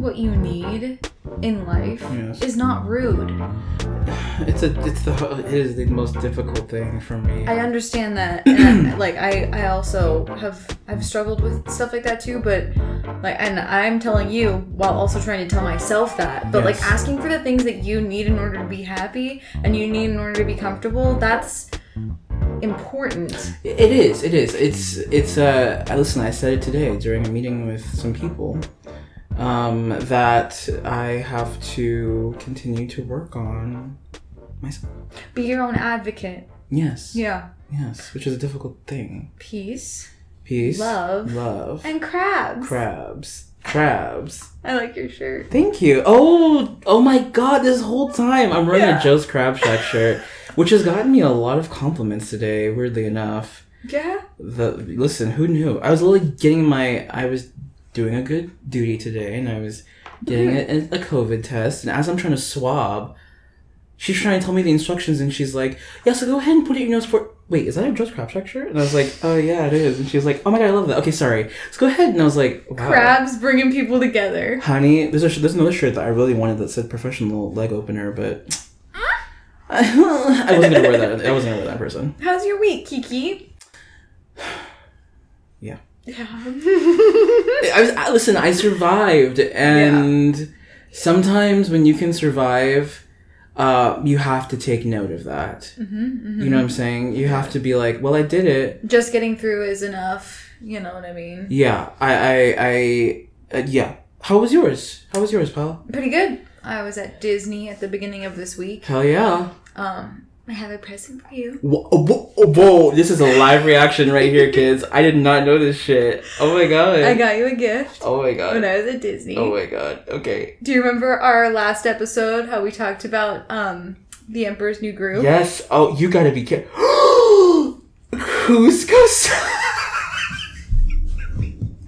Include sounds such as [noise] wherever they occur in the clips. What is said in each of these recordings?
what you need in life Yes. is not rude. It's a it's the it is the most difficult thing for me. I understand that, [clears throat] and like I, I also have I've struggled with stuff like that too. But like, and I'm telling you while also trying to tell myself that. But like asking for the things that you need in order to be happy and you need in order to be comfortable. That's important. It is. It is. It's. It's. Uh. Listen. I said it today during a meeting with some people. Um. That I have to continue to work on myself. Be your own advocate. Yes. Yeah. Yes. Which is a difficult thing. Peace Peace. Love. Love. and crabs. crabs. Crabs. I like your shirt. Thank you. Oh. Oh my God! This whole time I'm wearing Yeah. a Joe's Crab Shack shirt, [laughs] which has gotten me a lot of compliments today. Weirdly enough. Yeah. the listen who knew i was literally getting my i was doing a good duty today and i was getting a, a covid test and as i'm trying to swab she's trying to tell me the instructions and she's like yeah so go ahead and put it in your nose for wait is that a Joe's crab shirt and i was like oh yeah it is and she was like oh my god i love that okay sorry let's go ahead and i was like wow. Crabs bringing people together. honey there's a there's another shirt that i really wanted that said professional leg opener but [laughs] I wasn't gonna wear that. I wasn't gonna wear that person. How's your week, Kiki? [sighs] Yeah. Yeah. [laughs] I was I, listen. I survived, and sometimes when you can survive, uh, you have to take note of that. Mm-hmm, You know what I'm saying? You have to be like, well, I did it. Just getting through is enough. You know what I mean? Yeah, I, I, I, uh, yeah. How was yours? How was yours, pal? Pretty good. I was at Disney at the beginning of this week. Hell yeah! Um, I have a present for you. Whoa, whoa, whoa, this is a live reaction right here, kids. I did not know this shit. Oh my god. I got you a gift oh my when god. I was at Disney. Oh my god. Okay. Do you remember our last episode? How we talked about um the Emperor's New Groove? Yes. Oh, you gotta be careful. Couscous. [gasps]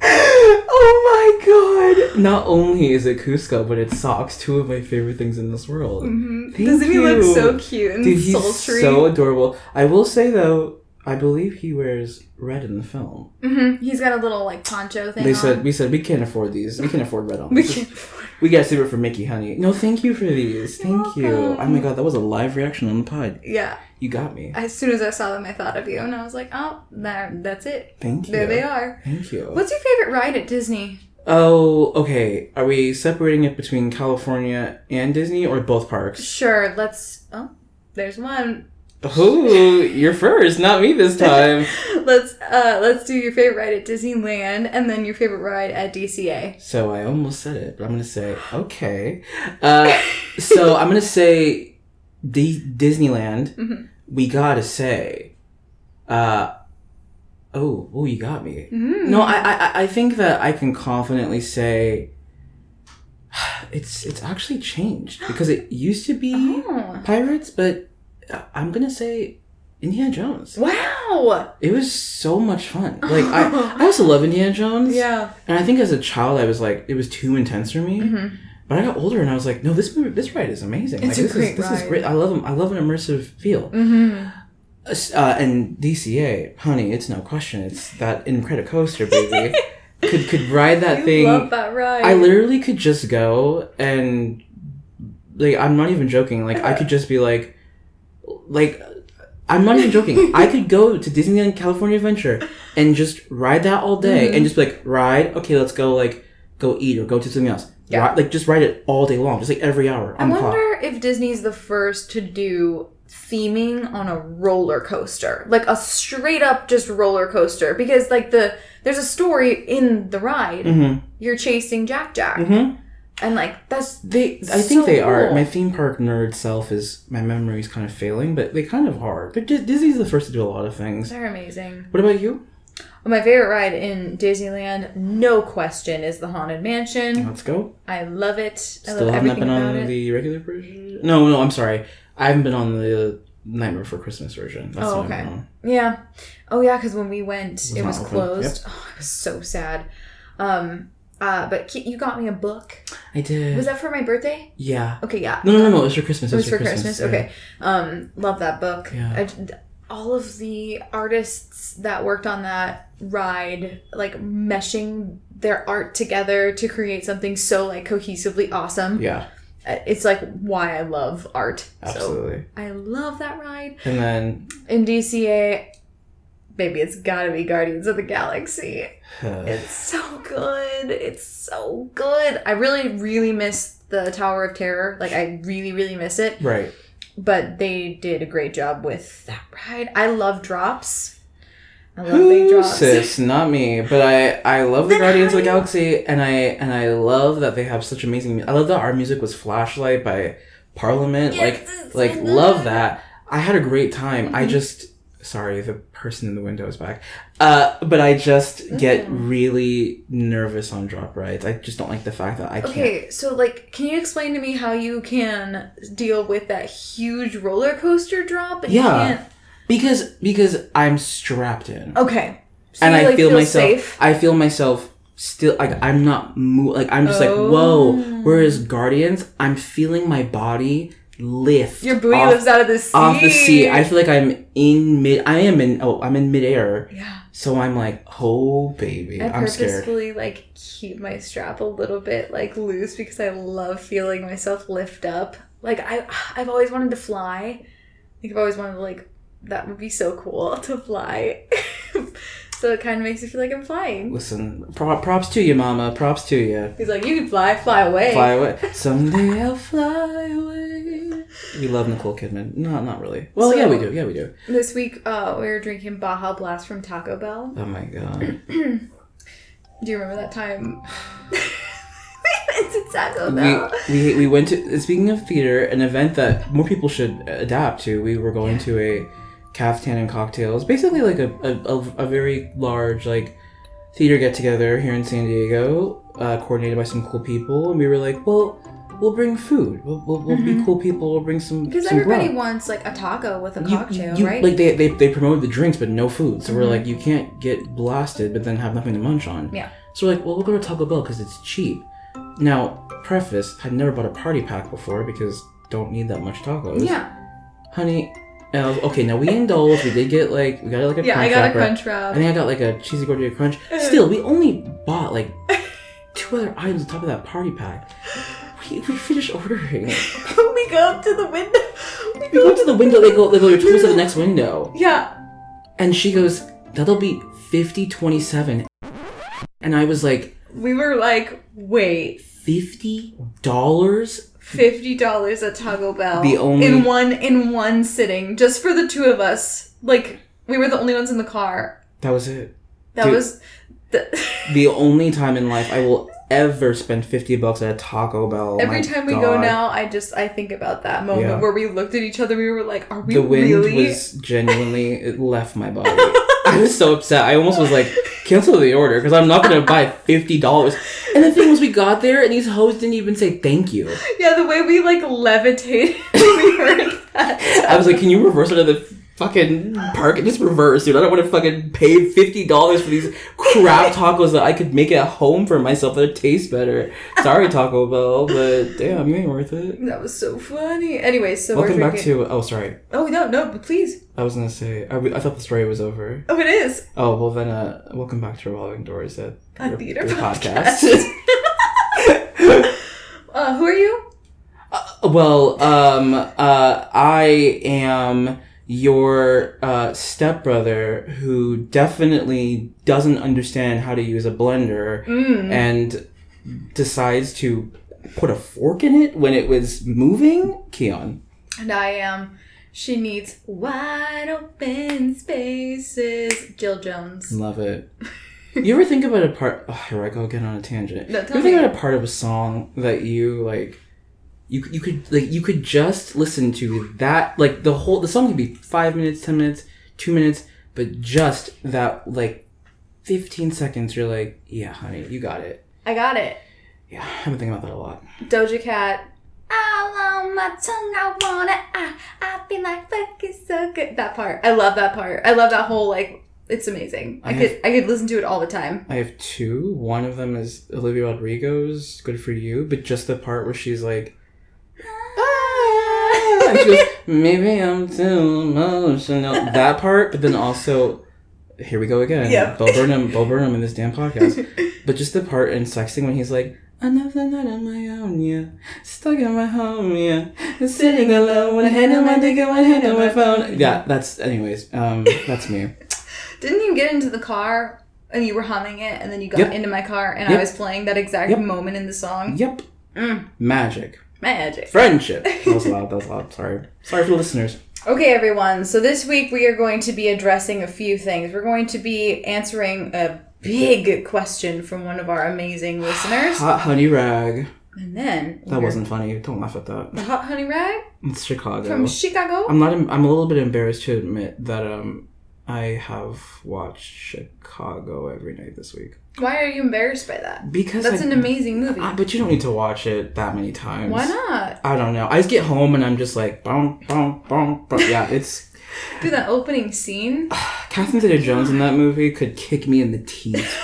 oh my god! Not only is it Kuzco, but it's socks. Two of my favorite things in this world. Mhm. Thank Doesn't he look so cute and Dude, sultry? so adorable. I will say though, I believe he wears red in the film. hmm He's got a little like poncho thing. They on. said we said we can't afford these. We can't afford red on. [laughs] we can't. [laughs] We save it for Mickey, honey. No, thank you for these. Thank You're you. welcome. Oh my god, that was a live reaction on the pod. Yeah. You got me. As soon as I saw them, I thought of you, and I was like, "Oh, there, that's it. Thank you. There they are." Thank you. What's your favorite ride at Disney? Oh, okay. Are we separating it between California and Disney or both parks? Sure. Let's. Oh, there's one. Ooh, you're first, not me this time. [laughs] Let's uh let's do your favorite ride at Disneyland, and then your favorite ride at DCA. so I almost said it, but I'm gonna say okay. Uh, so [laughs] I'm gonna say D- Disneyland. Mhm. We gotta say, uh, oh, oh, you got me. Mm. No, I, I, I think that I can confidently say [sighs] it's it's actually changed [gasps] because it used to be Oh. pirates, but I'm gonna say Indiana Jones. Wow. It was so much fun. [laughs] Like I, I also love Indiana Jones. Yeah. And I think as a child, I was like, it was too intense for me. Mhm. But I got older and I was like, no, this movie, this ride is amazing. It's like, a this great is this is great. I love them. I love an immersive feel. Mm-hmm. Uh, and DCA, honey, it's no question. It's that Incredicoaster, baby. [laughs] could could ride that you thing. love that ride. I literally could just go and like I'm not even joking. Like I could just be like like I'm not even joking. [laughs] I could go to Disneyland California Adventure and just ride that all day Mhm. and just be like ride. Okay, let's go like go eat or go to something else. Yeah. Ri- like just ride it all day long, just like every hour I on the clock. wonder if Disney's the first to do theming on a roller coaster, like a straight up just roller coaster, because like the there's a story in the ride. Mm-hmm. You're chasing Jack Jack, Mm-hmm. and like that's They, I think they are. My theme park nerd self is my memory is kind of failing, but they kind of are. But Disney's the first to do a lot of things. they're amazing. What about you? My favorite ride in Disneyland, no question, is the Haunted Mansion. Let's go. I love it. I Still love haven't been on it. the regular version. No, no, I'm sorry. I haven't been on the Nightmare for Christmas version. That's Oh, okay. Yeah. Oh yeah, because when we went, was it was closed. Oh, it was so sad. Um. Uh. But you got me a book. I did. Was that for my birthday? yeah. Okay. Yeah. No, no, no, no. It was for Christmas. It was for Christmas. yeah. Okay. Um. Love that book. Yeah. I, all of the artists that worked on that ride, like meshing their art together to create something so like cohesively awesome. Yeah, It's like why I love art. So absolutely. I love that ride. And then In DCA, maybe it's gotta be Guardians of the Galaxy. uh, [sighs] It's so good. It's so good. I really, really miss the Tower of Terror. Like, I really, really miss it. right. But they did a great job with that ride. I love drops. I love big drops. sis? Not me. But I I love the Guardians of the Galaxy, and I and I love that they have such amazing. I love that our music was Flashlight by Parliament. Yes, like like love that. I had a great time. I Mhm. just sorry the person in the window is back. Uh, but I just get Mm. really nervous on drop rides. I just don't like the fact that I can't. Okay, so like, can you explain to me how you can deal with that huge roller coaster drop? And you Yeah. Because because I'm strapped in. Okay. So and you, I like, feel, myself. safe? I feel myself still like I'm not mo- like I'm just Oh. like whoa. Oh. Whereas Guardians, I'm feeling my body lift. Your booty off, lifts out of the sea. off the sea. I feel like I'm in mid. I am in. Oh, I'm in midair. yeah. So I'm like, oh baby, I I'm scared. purposefully like keep my strap a little bit like loose because I love feeling myself lift up. Like I, I've always wanted to fly. Like I've always wanted to like that would be so cool [laughs] to fly. [laughs] so it kind of makes me feel like I'm flying. Listen, pro- props to you, Mama. Props to you. He's like, you can fly, fly away. Fly away. [laughs] Someday I'll fly away. We love Nicole Kidman. No, not really. Well, So- yeah, we do. Yeah, we do. This week, uh, we were drinking Baja Blast from Taco Bell. Oh my god. [clears throat] Do you remember that time? [sighs] we went to Taco Bell. we we went to speaking of theater, an event that more people should adapt to. We were going to a caftan and cocktails, basically like a a, a, very large like theater get together here in San Diego, uh, coordinated by some cool people, and we were like, well, we'll bring food. We'll, we'll, we'll be cool people. We'll bring some Because everybody wants like a taco with a You- cocktail, you- right? Like they, they they promoted the drinks, but no food. So we're Mhm. like, you can't get blasted, but then have nothing to munch on. Yeah. So we're like, well, we'll go to Taco Bell because it's cheap. Now, preface, I'd never bought a party pack before because don't need that much tacos. yeah. Honey, okay, now we indulged. We did get like we got like a Yeah, I crunch got a wrapper. crunch I wrap. think I got like a cheesy gordita crunch. [laughs] Still, we only bought like [laughs] two other items on top of that party pack. We, we finished ordering. [laughs] we go up to the window. We We go up to the window. They go. They go. Your toes to the next window. Yeah. And she goes, that'll be fifty twenty seven. And I was like, We were like, wait, fifty dollars? Fifty dollars at Taco Bell. The only- in one in one sitting, just for the two of us. Like we were the only ones in the car. That was it. That Dude. was the The [laughs] only time in life I will ever spend fifty bucks at a Taco Bell. Oh Every My time we go now, I just I think about that moment Yeah. where we looked at each other. We were like, "Are we the wind really?" was genuinely it left my body. [laughs] I was so upset. I almost was like, cancel the order because I'm not gonna buy fifty dollars. And the thing was, we got there and these hoes didn't even say thank you. Yeah, the way we like levitated when [laughs] we heard that. I was like, can you reverse it to the fucking park and just reverse, dude? I don't want to fucking pay fifty dollars for these crap tacos that I could make at home for myself that taste better. Sorry, Taco Bell, but damn, you ain't worth it. that was so funny. Anyway, so Welcome back to. Oh, sorry. Oh no, no, but please. I was gonna say. I, I thought the story was over. Oh, it is Oh well, then. Uh, welcome back to Revolving Doors at a your- theater your podcast. [laughs] uh, who are you? Uh, well, um, uh, I am your uh, stepbrother who definitely doesn't understand how to use a blender Mm. and decides to put a fork in it when it was moving. Keon. And I am. She needs wide open spaces. Jill Jones. Love it. You ever think about a part? Oh, here I go again on a tangent. No, you ever think about a part of a song that you like? You you could like you could just listen to that like the whole the song could be five minutes, ten minutes, two minutes, but just that like fifteen seconds. You're like, yeah, honey, you got it. I got it. Yeah, I've been thinking about that a lot. Doja Cat. All on my tongue, I want it. I, I feel like fuck is so good. That part. I love that part. I love that whole like. It's amazing. I, I could I could listen to it all the time. I have two. One of them is Olivia Rodrigo's "Good for You," but just the part where she's like. And she goes, maybe I'm too emotional. That part, but then also here we go again. Yep. Bo Burnham, Bo Burnham in this damn podcast. but just the part in sexting when he's like, Another night on my own, yeah. Stuck in my home, yeah. Sitting alone, one hand on my dick and one hand on my phone. Yeah, that's, anyways, um, that's me. Didn't you get into the car and you were humming it, and then you got Yep. into my car and Yep. I was playing that exact Yep. moment in the song? Yep. Mm, Magic. Magic. Friendship. [laughs] That was loud, that was loud. Sorry. Sorry for the listeners. Okay, everyone. So this week we are going to be addressing a few things. We're going to be answering a big question from one of our amazing listeners, Hot honey rag. and then That wasn't funny. Don't laugh at that. the hot honey rag It's Chicago. from Chicago. I'm not. I'm a little bit embarrassed to admit that um, I have watched Chicago every night this week Why are you embarrassed by that? because That's I, an amazing movie. Ah, but you don't need to watch it that many times. Why not? I don't know. I just get home and I'm just like, boom, boom, boom, boom. Yeah, it's [laughs] Do that opening scene. Catherine Zeta-Jones in that movie could kick me in the teeth. [laughs]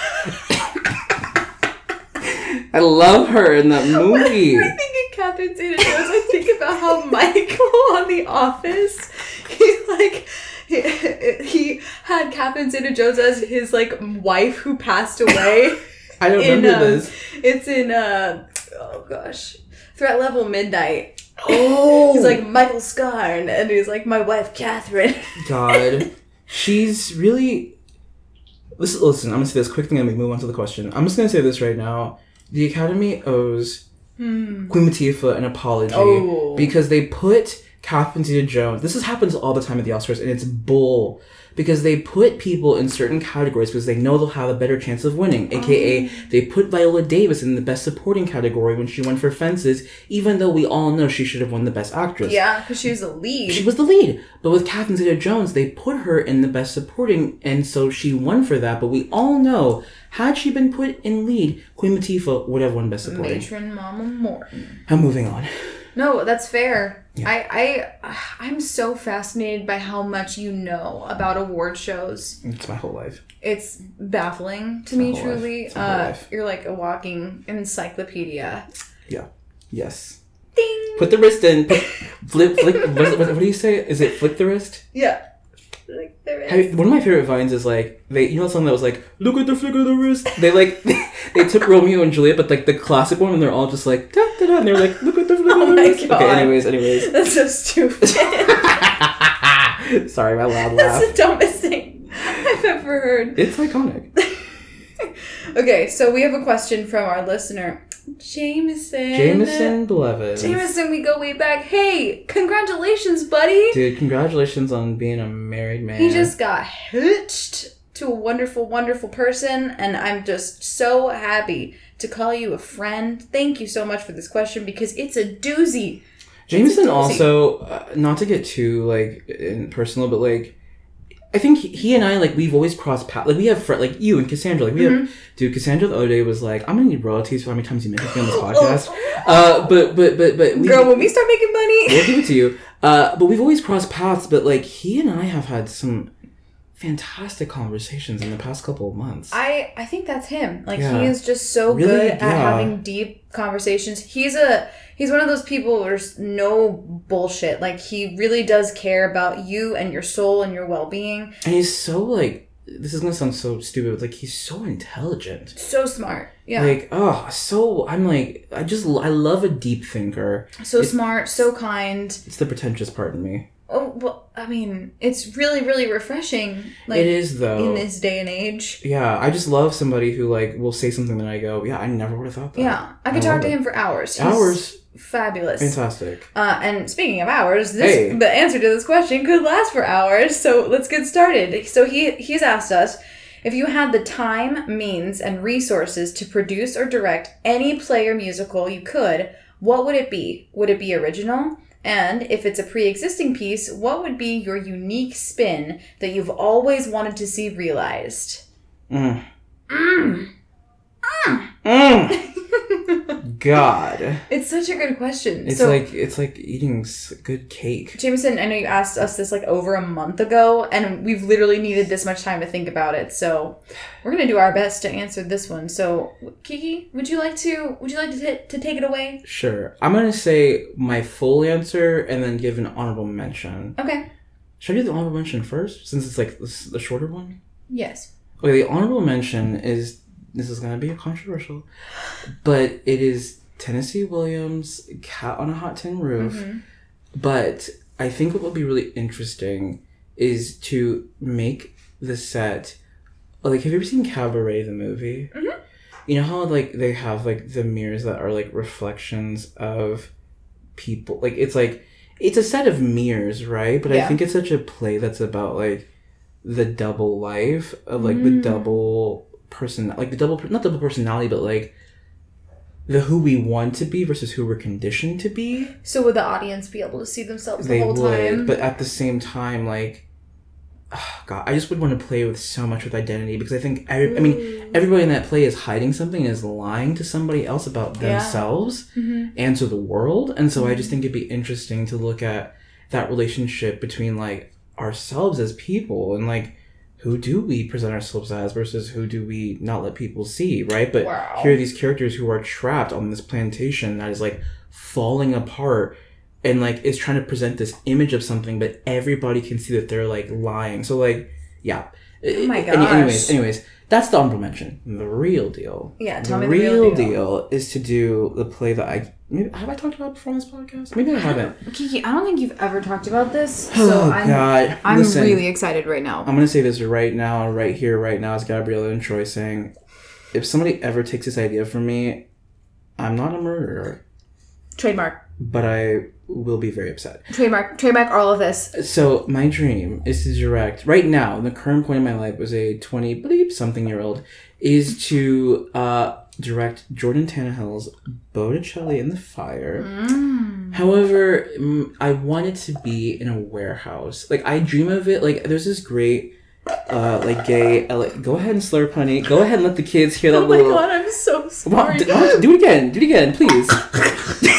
I love her in that [laughs] movie. I think of Catherine Zeta-Jones. I think about how Michael on The Office, he like he, [laughs] he had Catherine Zeta-Jones as his like wife who passed away. [laughs] I don't in, remember um, this. It's in uh oh gosh, Threat Level Midnight. Oh, [laughs] He's like Michael Scarn, and he's like my wife Catherine. God, she's really. Listen, listen. I'm gonna say this quick thing and we move on to the question. I'm just gonna say this right now. The Academy owes Queen Latifah an apology Oh. because they put Catherine Zeta-Jones. This is, happens all the time at the Oscars, and it's bull because they put people in certain categories because they know they'll have a better chance of winning. Oh. AKA, they put Viola Davis in the Best Supporting category when she won for Fences, even though we all know she should have won the Best Actress. yeah, because she was the lead. She was the lead. But with Catherine Zeta Jones, they put her in the best supporting, and so she won for that. But we all know, had she been put in lead, Queen Latifah would have won best supporting. Matron Mama Morton. I'm moving on. No, that's fair. I I I'm so fascinated by how much you know about award shows. It's my whole life. It's baffling to me, truly. It's my whole Uh, life. you're like a walking encyclopedia. Yeah. Yes. Ding. Put the wrist in. Put, flip, flick. What, what, what do you say? Is it flick the wrist? Yeah. Like there is. Have- one of my favorite vines is like they, you know, song that was like, "Look at the flick of the wrist." They like, [laughs] they took Romeo and Juliet, but like the classic one, and they're all just like, da, da, da, and they're like, "Look at the flick Oh of the [laughs] oh my wrist." God. Okay, anyways, anyways. [laughs] That's so stupid. Sorry, my loud laugh. That's the dumbest thing I've ever heard. It's iconic. Okay, so we have a question from our listener, Jameson. Jameson Blevins. Jameson, we go way back. Hey, congratulations, buddy. Dude, congratulations on being a married man. He just got hitched to a wonderful, wonderful person, and I'm just so happy to call you a friend. Thank you so much for this question because it's a doozy. Jameson a doozy. also, uh, not to get too like in personal, but like, I think he, and I like we've always crossed paths. Like we have fr- like you and Cassandra. Like we Mm-hmm. have, dude. Cassandra the other day was like, "I'm gonna need royalties for how many times you mentioned me on this [laughs] podcast." Uh, but but but but we, Girl, when we start making money. [laughs] we'll give it to you. Uh, but we've always crossed paths. But like he and I have had some fantastic conversations in the past couple of months. I I think that's him. Like Yeah. he is just so Really? good at Yeah. having deep conversations. He's a he's one of those people there's no bullshit. Like he really does care about you and your soul and your well being. and he's so like. This is gonna sound so stupid, but like he's so intelligent. So smart. Yeah. Like, oh, so I'm like, I just, I love a deep thinker. so smart, so kind. It's the pretentious part in me. Oh well I mean, it's really, really refreshing. Like it is though. in this day and age. yeah, I just love somebody who like will say something that I go, yeah, I never would have thought that. Yeah. I could I talk to it. him for hours. He's Hours, Fabulous. fantastic. Uh, and speaking of hours, this Hey. the answer to this question could last for hours. So let's get started. So he he's asked us if you had the time, means, and resources to produce or direct any play or musical you could, what would it be? Would it be original? And if it's a pre-existing piece, what would be your unique spin that you've always wanted to see realized? Mm. Mm. Mm. [laughs] God, It's such a good question. it's so, like it's like eating good cake. Jameson, I know you asked us this like over a month ago, and we've literally needed this much time to think about it. So we're gonna do our best to answer this one. So Kiki, would you like to? Would you like to, t- to take it away? Sure, I'm gonna say my full answer and then give an honorable mention. Okay. Should I do the honorable mention first, since it's like the, the shorter one? Yes. Okay, the honorable mention is this is gonna be a controversial, but it is Tennessee Williams' "Cat on a Hot Tin Roof." Mm-hmm. But I think what will be really interesting is to make the set like have you ever seen Cabaret the movie? Mhm. You know how like they have like the mirrors that are like reflections of people like it's like it's a set of mirrors, right? But I think it's such a play that's about like the double life of like the Mm. double person like the double not double personality but like the who we want to be versus who we're conditioned to be So would the audience be able to see themselves the they whole would time? but at the same time like ah, god i just would want to play with so much with identity because i think every, i mean everybody in that play is hiding something and is lying to somebody else about Yeah. themselves Mhm. and to the world and so i just think it'd be interesting to look at that relationship between like ourselves as people and like who do we present ourselves as versus who do we not let people see right but Wow. here are these characters who are trapped on this plantation that is like falling apart and like is trying to present this image of something but everybody can see that they're like lying so like yeah Oh my Any- anyways anyways that's the honorable mention the real deal Yeah, the me the real, real deal. deal. is to do the play that i maybe have i talked about this podcast maybe i haven't Kiki, I don't think you've ever talked about this, so oh I'm god I'm Listen, really excited right now. i'm gonna say this right now right here right now as gabriella and troy saying if somebody ever takes this idea from me i'm not a murderer Trademark. but I will be very upset. Trademark. Trademark all of this. So my dream is to direct right now, in the current point in my life as a twenty bleep something year old, is to uh, direct Jordan Tannahill's Botticelli in the Fire. Mm. However, I want it to be in a warehouse. Like I dream of it. Like there's this great. Uh, like gay, LA, go ahead and slurp, honey. Go ahead and let the kids hear that Oh my little. god, I'm so sorry. do it again. Do it again, please. [laughs]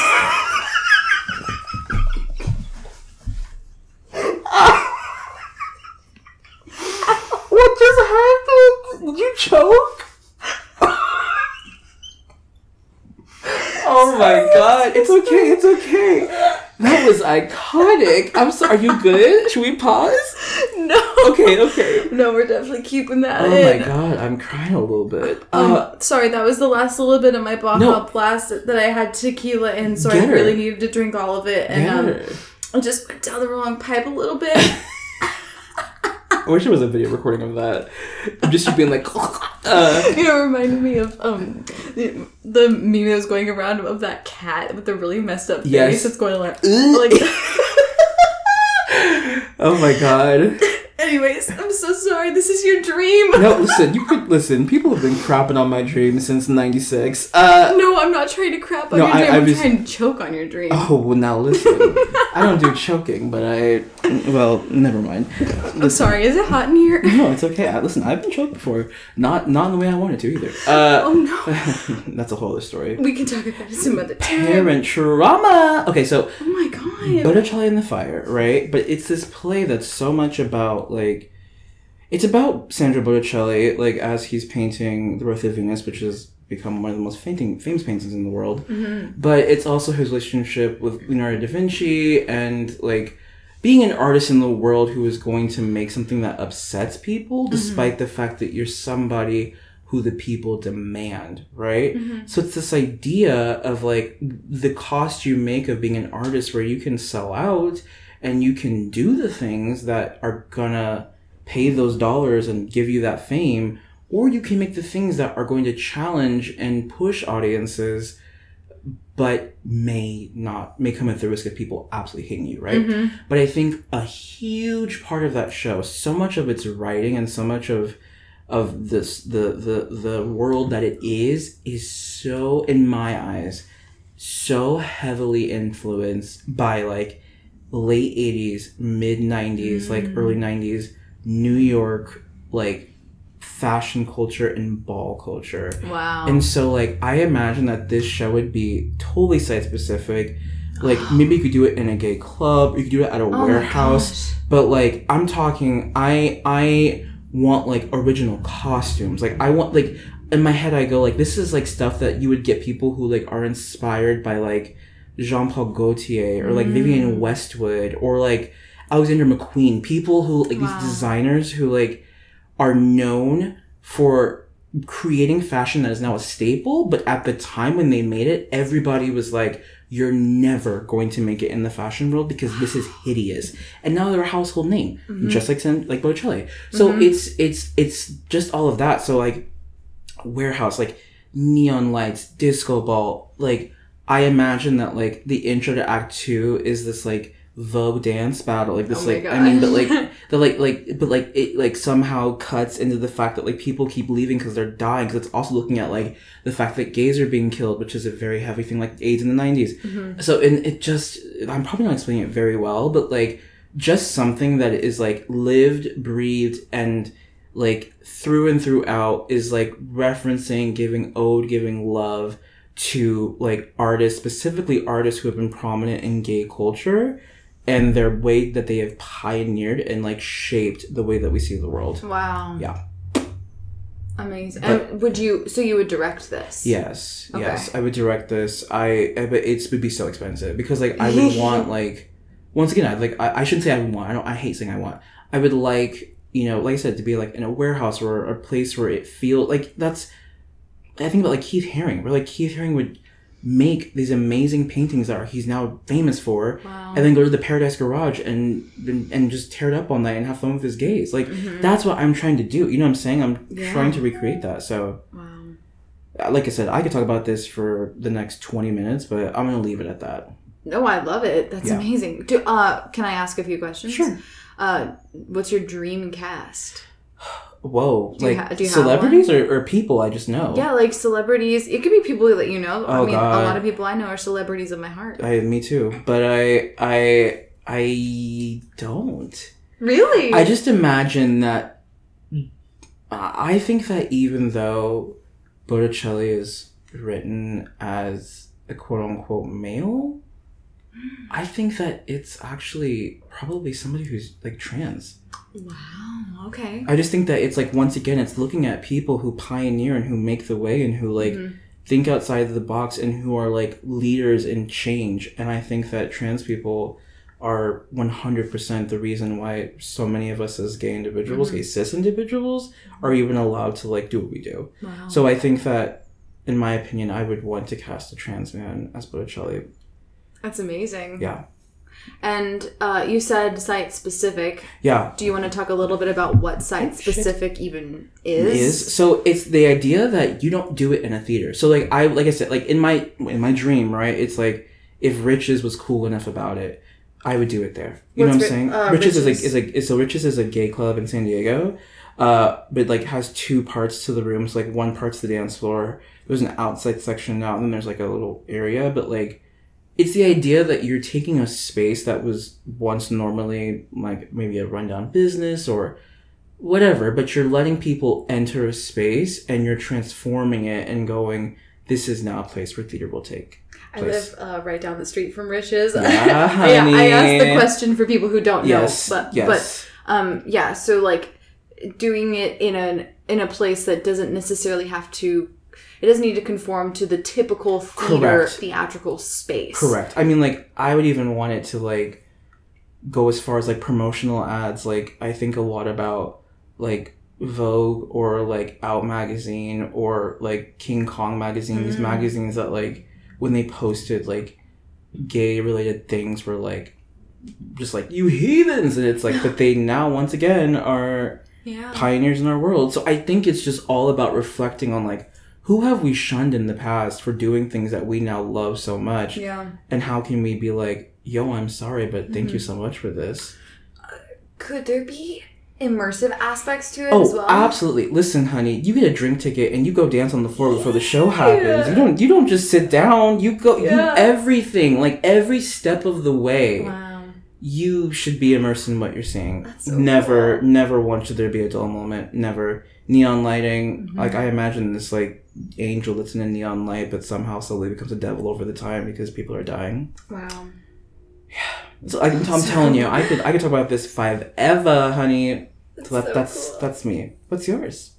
what just happened? Did you choke? oh my god. It's okay. It's okay. That was iconic. I'm sorry. Are you good? Should we pause? no. Okay, okay. No, we're definitely keeping that Oh in. my god, I'm crying a little bit. Um, Uh, sorry, that was the last little bit of my Baja No. Blast that I had tequila in, so I really needed to drink all of it, and um. I just went down the wrong pipe a little bit. [laughs] I wish there was a video recording of that. Just you being like, [laughs] uh, you know, it reminded me of um the, the meme that was going around of that cat with the really messed up face Yes. that's going like like. [laughs] oh my god. [laughs] Anyways, I'm so sorry. This is your dream. No, listen, you could listen. People have been crapping on my dream since '96. Uh, No, I'm not trying to crap on No, your dream. I I'm was- trying to choke on your dream. oh well, now listen. I don't do choking, but I. Well, never mind. I'm sorry. Is it hot in here? No, it's okay. I, listen, I've been choked before. Not not in the way I wanted to either. Uh, Oh no. [laughs] that's a whole other story. We can talk about it some other time. Parent trauma. Okay, so Oh my god. Botticelli in the Fire, right? But it's this play that's so much about like it's about Sandro Botticelli, like as he's painting the Birth of Venus, which has become one of the most fainting, famous paintings in the world. Mm-hmm. But it's also his relationship with Leonardo da Vinci and like being an artist in the world who is going to make something that upsets people, mm-hmm. despite the fact that you're somebody who the people demand, right? So it's this idea of like the cost you make of being an artist where you can sell out and you can do the things that are gonna pay those dollars and give you that fame, or you can make the things that are going to challenge and push audiences but may not may come at the risk of people absolutely hating you, right? Mm-hmm. But I think a huge part of that show, so much of its writing and so much of of this the the the world that it is is so in my eyes so heavily influenced by like late 80s mid 90s like mm. early 90s new york like fashion culture and ball culture Wow. and so, like, I imagine that this show would be totally site specific. Like, [gasps] maybe you could do it in a gay club, you could do it at a Oh warehouse. But like, I'm talking, I I want like original costumes. Like, I want like in my head, I go like, this is like stuff that you would get people who like are inspired by like Jean Paul Gaultier or like Mm. Vivienne Westwood or like Alexander McQueen. People who like Wow. these designers who like are known for creating fashion that is now a staple, but at the time when they made it, everybody was like, you're never going to make it in the fashion world because this is [sighs] hideous. And now they're a household name, mm-hmm. just like like Botticelli. So mm-hmm. it's it's it's just all of that. So like warehouse, like neon lights, disco ball, like I imagine that like the intro to Act Two is this like Vogue dance battle, like this Oh like I mean, but like the like like but like it like somehow cuts into the fact that like people keep leaving because they're dying. Because it's also looking at like the fact that gays are being killed, which is a very heavy thing, like AIDS in the 90s Mm-hmm. So and it just I'm probably not explaining it very well, but like just something that is like lived, breathed, and like through and throughout is like referencing, giving ode, giving love to like artists, specifically artists who have been prominent in gay culture and their way that they have pioneered and like shaped the way that we see the world. Wow. Yeah. Amazing. But- and would you? So you would direct this? Yes, Okay. yes, I would direct this. I, I but it would be so expensive because like I would [laughs] want like once again I like I, I shouldn't say I want. I don't. I hate saying I want. I would like you know like I said to be like in a warehouse or a place where it feel like that's. I think about like Keith Haring, where like Keith Haring would make these amazing paintings that are, he's now famous for, Wow. and then go to the Paradise Garage and and just tear it up all night and have fun with his gays. Like that's what I'm trying to do. You know what I'm saying? I'm Mm-hmm. Yeah. trying to recreate that. So Wow. uh, like I said, I could talk about this for the next 20 minutes, but I'm going to leave it at that. No, I love it. That's Yeah. amazing. Do, uh, can I ask a few questions? Sure. Uh, what's your dream cast? Whoa. Do you like ha- do you have celebrities or, or people I just know? Yeah, like celebrities. It could be people that you know. I Oh, mean, God. a lot of people I know are celebrities of my heart. I, me too. But I, I, I don't. Really? I just imagine that. I I think that even though Botticelli is written as a quote unquote male, I think that it's actually probably somebody who's like trans. Wow. Okay. I just think that it's like once again, it's looking at people who pioneer and who make the way and who like Mhm. think outside of the box and who are like leaders in change. And I think that trans people are one hundred percent the reason why so many of us as gay individuals, Mhm. gay cis individuals, are even allowed to like do what we do. Wow. So I think that, in my opinion, I would want to cast a trans man as Botticelli. That's amazing. Yeah, And uh, you said site specific. yeah. Do you want to talk a little bit about what site Oh, shit. specific even is? is so it's the idea that you don't do it in a theater so like i like i said like in my in my dream right it's like if Rich's was cool enough about it i would do it there you know what i'm Ri- saying uh, Rich's, is like Rich's? is like is, so Rich's is a gay club in san diego uh but like has two parts to the rooms like one part's the dance floor there's an outside section now and then there's like a little area but like it's the idea that you're taking a space that was once normally like maybe a rundown business or whatever, but you're letting people enter a space and you're transforming it and going, this is now a place where theater will take. I live uh, right down the street from Rich's. Yeah, [laughs] yeah, I asked the question for people who don't Yes, know, but yes. but um, yeah. So like doing it in an in a place that doesn't necessarily have to. It doesn't need to conform to the typical theater Correct. theatrical space. Correct. I mean, like, I would even want it to, like, go as far as, like, promotional ads. Like, I think a lot about, like, Vogue or, like, Out Magazine or, like, King Kong Magazine. These Mm. magazines that, like, when they posted, like, gay related things were, like, just like, you heathens! And it's like, but they [laughs] now, once again, are Yeah. pioneers in our world. So I think it's just all about reflecting on, like, who have we shunned in the past for doing things that we now love so much? Yeah. And how can we be like, yo, I'm sorry, but thank Mm-hmm. you so much for this? Could there be immersive aspects to it as Oh, well? absolutely. Listen, honey, you get a drink ticket and you go dance on the floor before the show happens. You don't you don't just sit down. You go Yeah. you everything, like every step of the way. Wow. You should be immersed in what you're seeing. That's so never, never once should there be a dull moment. Never. Neon lighting. Mm-hmm. Like I imagine this like angel that's in a neon light, but somehow slowly becomes a devil over the time because people are dying. Wow. Yeah. So I, I'm telling you, I could I could talk about this five ever, honey. So that, so that's cool. that's me. What's yours?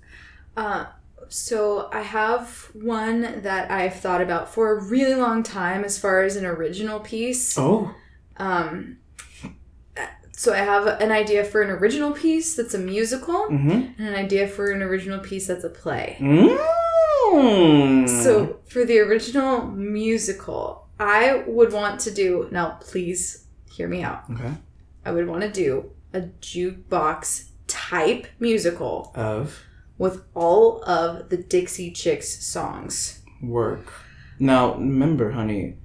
Uh, so I have one that I've thought about for a really long time as far as an original piece. Oh, Um, So I have an idea for an original piece that's a musical, Mm-hmm. and an idea for an original piece that's a play. Mm. So for the original musical, I would want to do now. Please hear me out. okay. I would want to do a jukebox type musical Of with all of the Dixie Chicks songs. work. Now remember, honey,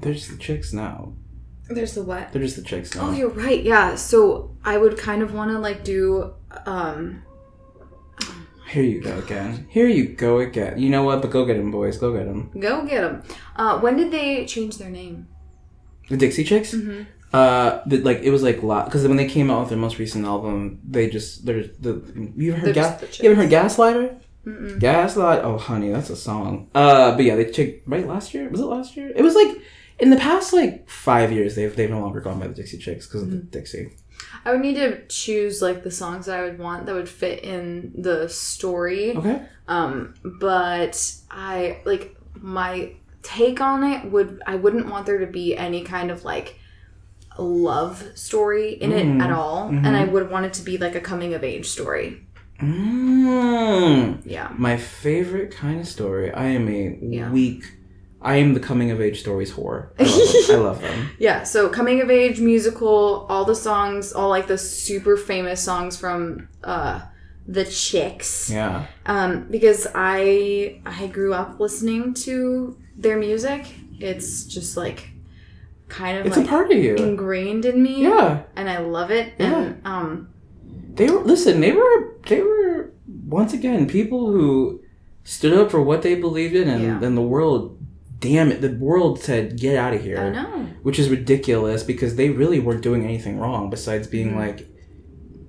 there's the chicks now. There's the what? They're just the chicks now. Oh, you're right. Yeah. So I would kind of want to like do um Here you go again. Here you go again. You know what? But go get them, boys. Go get them. go get them. Uh, when did they change their name? The Dixie Chicks. Mm-hmm. Uh, the, like it was like because when they came out with their most recent album, they just there's the you heard gas? the You ever heard Gaslighter? Mm-mm. Gaslight. Oh, honey, that's a song. Uh, but yeah, they checked right last year. Was it last year? It was like in the past like five years. They've they've no longer gone by the Dixie Chicks because of the Dixie. I would need to choose like the songs that I would want that would fit in the story. Okay. Um, but I like my take on it would I wouldn't want there to be any kind of like love story in it Mhm. at all, and I would want it to be like a coming of age story. Mm. Yeah. My favorite kind of story. I am a Yeah. weak. I am the coming of age stories whore. I love them. [laughs] I love them. Yeah, so coming of age musical, all the songs, all like the super famous songs from uh the Chicks. Yeah. Um because I I grew up listening to their music. It's just like kind of It's like a part of you. ingrained in me. Yeah. And I love it. And um They were listen. They were they were once again people who stood up for what they believed in, and Yeah. then the world. Damn it! The world said, "Get out of here," I know. which is ridiculous because they really weren't doing anything wrong besides being Mhm. like,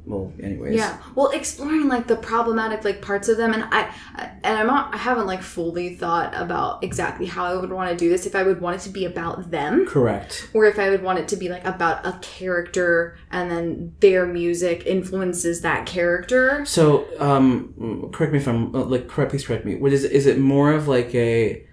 well, anyways. Yeah. Well, exploring like the problematic like parts of them, and I, I and I'm not, I haven't like fully thought about exactly how I would want to do this. If I would want it to be about them, Correct. or if I would want it to be like about a character, and then their music influences that character. So, um, correct me if I'm uh, like correct. Please correct me. What is is it more of like a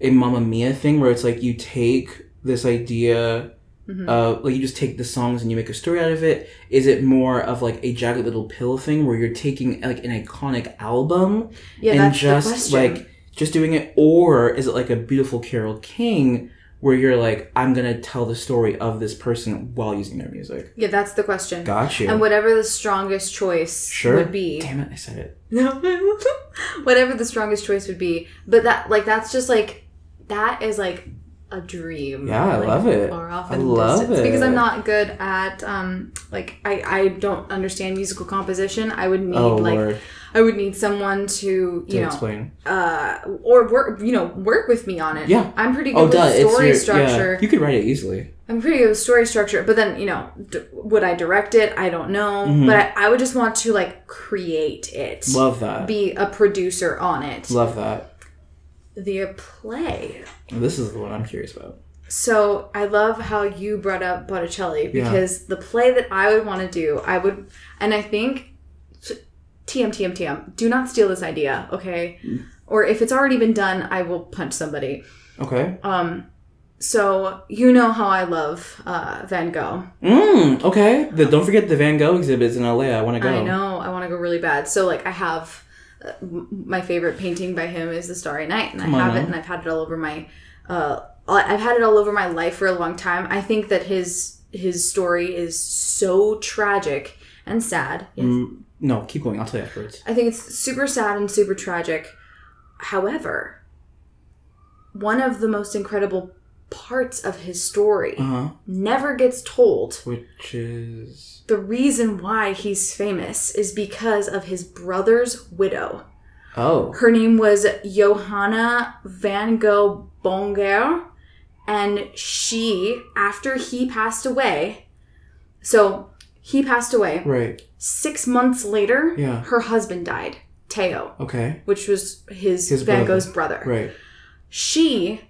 a Mamma Mia thing where it's like you take this idea Mhm. uh, like you just take the songs and you make a story out of it? Is it more of like a jagged little pill thing where you're taking like an iconic album Yeah, and just like just doing it, or is it like a beautiful Carole King where you're like, I'm gonna tell the story of this person while using their music? yeah, that's the question. Got you. And whatever the strongest choice Sure. would be, Damn it, I said it. No. [laughs] Whatever the strongest choice would be. But that like that's just like that is like a dream. Yeah, I like, love it. Far off I love distance. Because I'm not good at um like I, I don't understand musical composition. I would need Oh like lord, I would need someone to, to you know, explain. uh or work you know, work with me on it. Yeah. I'm pretty good Oh, with duh, story your, structure. Yeah, you could write it easily. I'm pretty good with story structure, but then you know, d- would I direct it? I don't know, Mhm. but I, I would just want to like create it, Love that. be a producer on it. Love that. The play. This is the one I'm curious about. So I love how you brought up Botticelli Yeah. because the play that I would want to do, I would, and I think, TM TM TM, do not steal this idea, okay? Mm. Or if it's already been done, I will punch somebody. Okay. Um, so you know how I love uh, Van Gogh. Mm, okay. The, don't forget the Van Gogh exhibits in LA. I want to go. I know. I want to go really bad. So like I have uh, my favorite painting by him is The Starry Night, and Come I on have it, and I've had it all over my. Uh, I've had it all over my life for a long time. I think that his his story is so tragic and sad. Mm, no, keep going. I'll tell you afterwards. I think it's super sad and super tragic. However, one of the most incredible parts of his story Uh huh. never gets told. Which is. The reason why he's famous is because of his brother's widow. Oh. Her name was Johanna van Gogh Bonger, and she, after he passed away, so he passed away. Right. Six months later, Yeah. her husband died, Theo, Okay. which was his, His Van brother. Gogh's brother. Right. She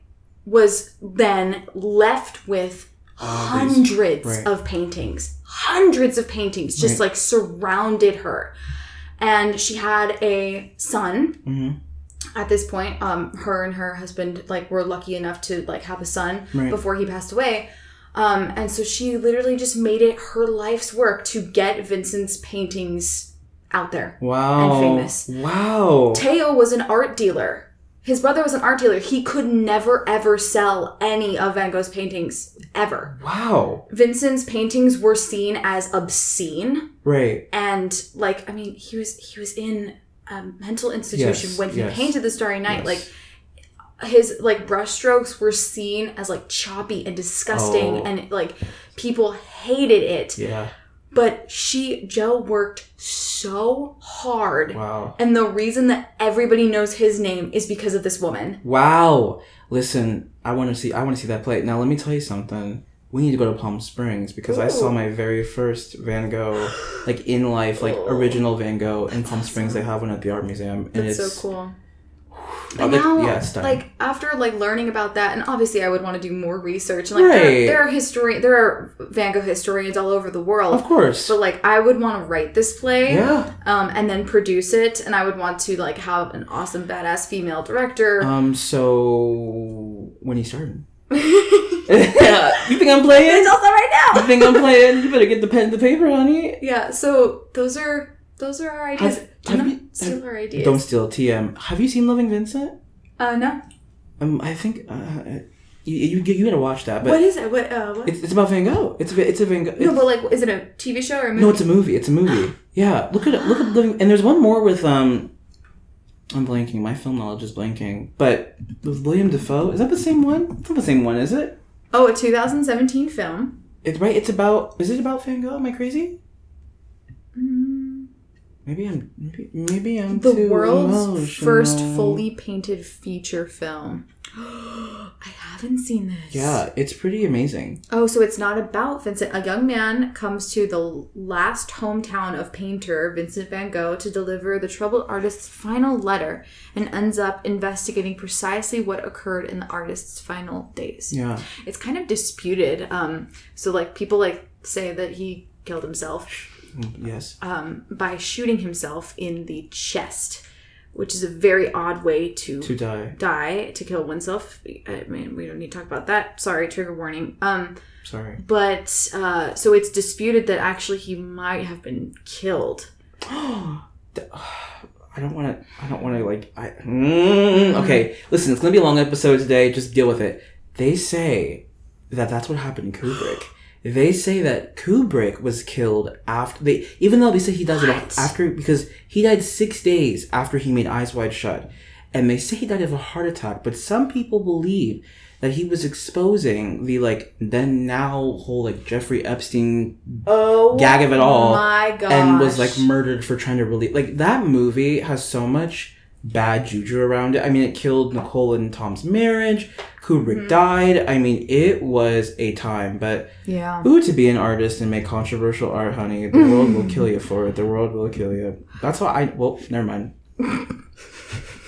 was then left with Ah, hundreds right. of paintings, hundreds of paintings just Right. like surrounded her. And she had a son hmm at this point. Um, her and her husband like were lucky enough to like have a son Right. before he passed away. Um, and so she literally just made it her life's work to get Vincent's paintings out there. Wow. And famous. Wow. Theo was an art dealer. His brother was an art dealer. He could never ever sell any of Van Gogh's paintings ever. Wow. Vincent's paintings were seen as obscene Right. and like I mean he was he was in a mental institution Yes, when he yes, painted the Starry Night. yes. Like his like brushstrokes were seen as like choppy and disgusting Oh. and like people hated it. Yeah. But she Jo worked so hard. Wow. And the reason that everybody knows his name is because of this woman. Wow. Listen, I want to see. I want to see that play. Now, let me tell you something. We need to go to Palm Springs because I saw my very first Van Gogh, like in life, like original Van Gogh in Palm Springs. They have one at the art museum, and That's it's so cool. But they- now, yeah, like after like learning about that, and obviously I would want to do more research. And, like Right. there, there are historian, there are Van Gogh historians all over the world. of course. But like I would want to write this play, Yeah. um, and then produce it, and I would want to like have an awesome badass female director. Um. So when you starting? [laughs] you think I'm playing? it's also right now. You think I'm playing? You better get the pen and the paper, honey. yeah. So those are those are our ideas. Have- have not you- steal have- ideas. Don't steal TM. Have you seen Loving Vincent? Uh, no. Um, I think uh, you, you you gotta watch that. But what is it? What? Uh, what? it's, it's about Van Gogh. It's a, it's a Van Gogh. no, but like, is it a TV show or a movie? No, it's a movie. It's a movie. [gasps] Yeah, look at it. Look at living. And there's one more with um. I'm blanking. My film knowledge is blanking. But with William Dafoe, is that the same one? It's not the same one, is it? oh, a 2017 film. It's right. It's about. Is it about Van Gogh? Am I crazy? Mm. Maybe I'm. Maybe, maybe I'm The world's first fully painted feature film. [gasps] I haven't seen this. Yeah, it's pretty amazing. Oh, so it's not about Vincent. A young man comes to the last hometown of painter Vincent van Gogh to deliver the troubled artist's final letter and ends up investigating precisely what occurred in the artist's final days. Yeah. It's kind of disputed. Um, so, like, people like say that he killed himself Yes. um, by shooting himself in the chest, which is a very odd way to, To die. die to kill oneself. I mean, we don't need to talk about that. Sorry, trigger warning. Um, Sorry. but uh, so it's disputed that actually he might have been killed. [gasps] [sighs] I don't want to. I don't want to like. I, mm, okay, listen. It's gonna be a long episode today. Just deal with it. They say that that's what happened in Kubrick. They say that Kubrick was killed after they, even though they say he died What? after because he died six days after he made Eyes Wide Shut, and they say he died of a heart attack. But some people believe that he was exposing the like then now whole like Jeffrey Epstein Oh, Gag of it all, My God, and was like murdered for trying to release. Like that movie has so much bad juju around it. I mean, it killed Nicole and Tom's marriage. Kubrick Mm-hmm. died. I mean, it was a time. But yeah. ooh, to be an artist and make controversial art, honey, the world will kill you for it. The world will kill you. That's why I. Well, never mind. [laughs]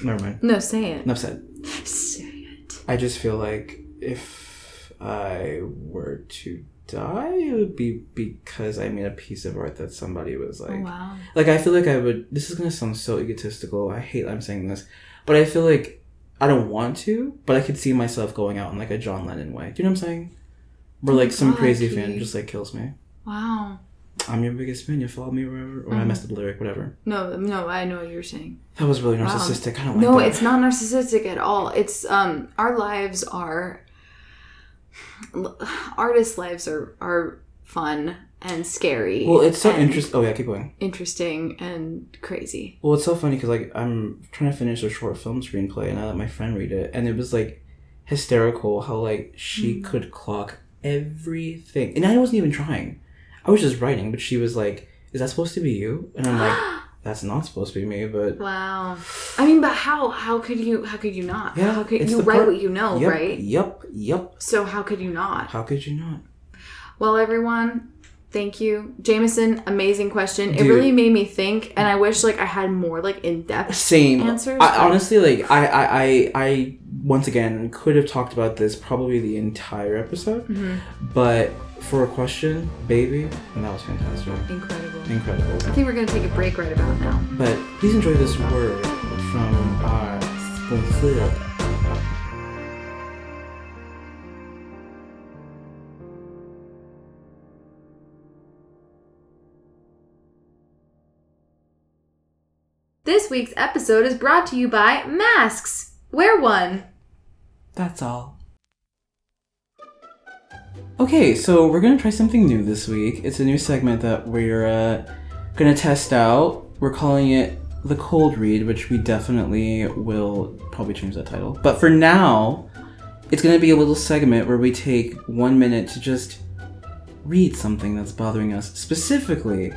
never mind. No, say it. Enough said. Say it. I just feel like if I were to die, it would be because I made a piece of art that somebody was like. Oh, wow. Like I feel like I would. This is gonna sound so egotistical. I hate I'm saying this, but I feel like I don't want to, but I could see myself going out in like a John Lennon way. Do you know what I'm saying? Where like some God, crazy fan just like kills me. Wow. I'm your biggest fan. You follow me wherever, or I Mhm. messed up the lyric, whatever. No, no, I know what you're saying. That was really Wow. narcissistic. I don't like No, that. it's not narcissistic at all. It's um our lives are [sighs] artists' lives are are fun and scary. Well, it's so interesting. Oh yeah, keep going. interesting and crazy. Well, it's so funny because like I'm trying to finish a short film screenplay, and I let my friend read it, and it was like hysterical how like she Mm. could clock everything, and I wasn't even trying. I was just writing, but she was like, "Is that supposed to be you?" And I'm like, [gasps] [gasps] [gasps] "That's not supposed to be me." But Wow. I mean, but how how could you how could you not? Yeah, how could you write part- what you know, yep, right? Yep, yep. So how could you not? How could you not? Well, everyone, thank you, Jameson. Amazing question. It really made me think, and I wish like I had more like in depth. Same Answers, I, honestly, like I, I, I, I once again could have talked about this probably the entire episode, Mm-hmm. but for a question, baby, and that was fantastic. Incredible. Incredible. I think we're going to take a break right about now. But please enjoy this word from our sponsor. This week's episode is brought to you by Masks. Wear one. That's all. Okay, so we're gonna try something new this week. It's a new segment that we're uh, gonna test out. We're calling it the cold read, which we definitely will probably change that title. But for now, it's gonna be a little segment where we take one minute to just read something that's bothering us specifically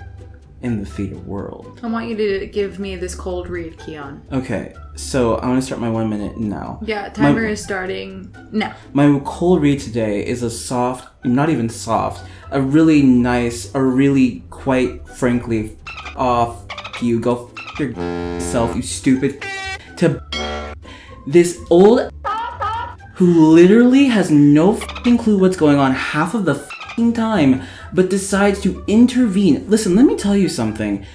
in the theater world. I want you to give me this cold read, Keon. Okay, so I'm gonna start my one minute now. Yeah, timer My- is starting now. My cold read today is a soft, not even soft, a really nice, a really quite frankly off you go f- yourself, you stupid. To this old who literally has no clue what's going on half of the time, but decides to intervene. Listen, let me tell you something.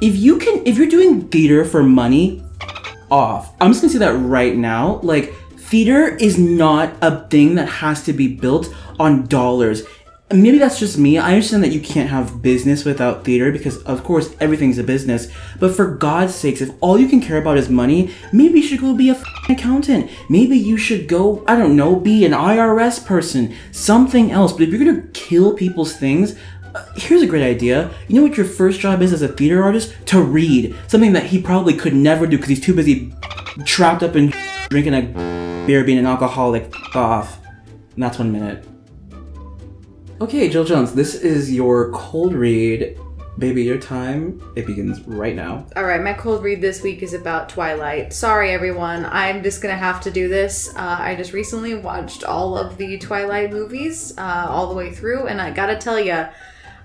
If you can, if you're doing theater for money, off. I'm just gonna say that right now. Like, theater is not a thing that has to be built on dollars. Maybe that's just me. I understand that you can't have business without theater because, of course, everything's a business. But for God's sakes, if all you can care about is money, maybe you should go be a accountant. Maybe you should go, I don't know, be an IRS person, something else. But if you're gonna kill people's things, uh, Here's a great idea. You know what your first job is as a theater artist? To read. Something that he probably could never do because he's too busy trapped up in drinking a beer, being an alcoholic. Off. And that's one minute. Okay, Jill Jones, this is your cold read. Baby, your time, it begins right now. All right, my cold read this week is about Twilight. Sorry, everyone. I'm just gonna have to do this. Uh, I just recently watched all of the Twilight movies, uh, all the way through, and I gotta tell you,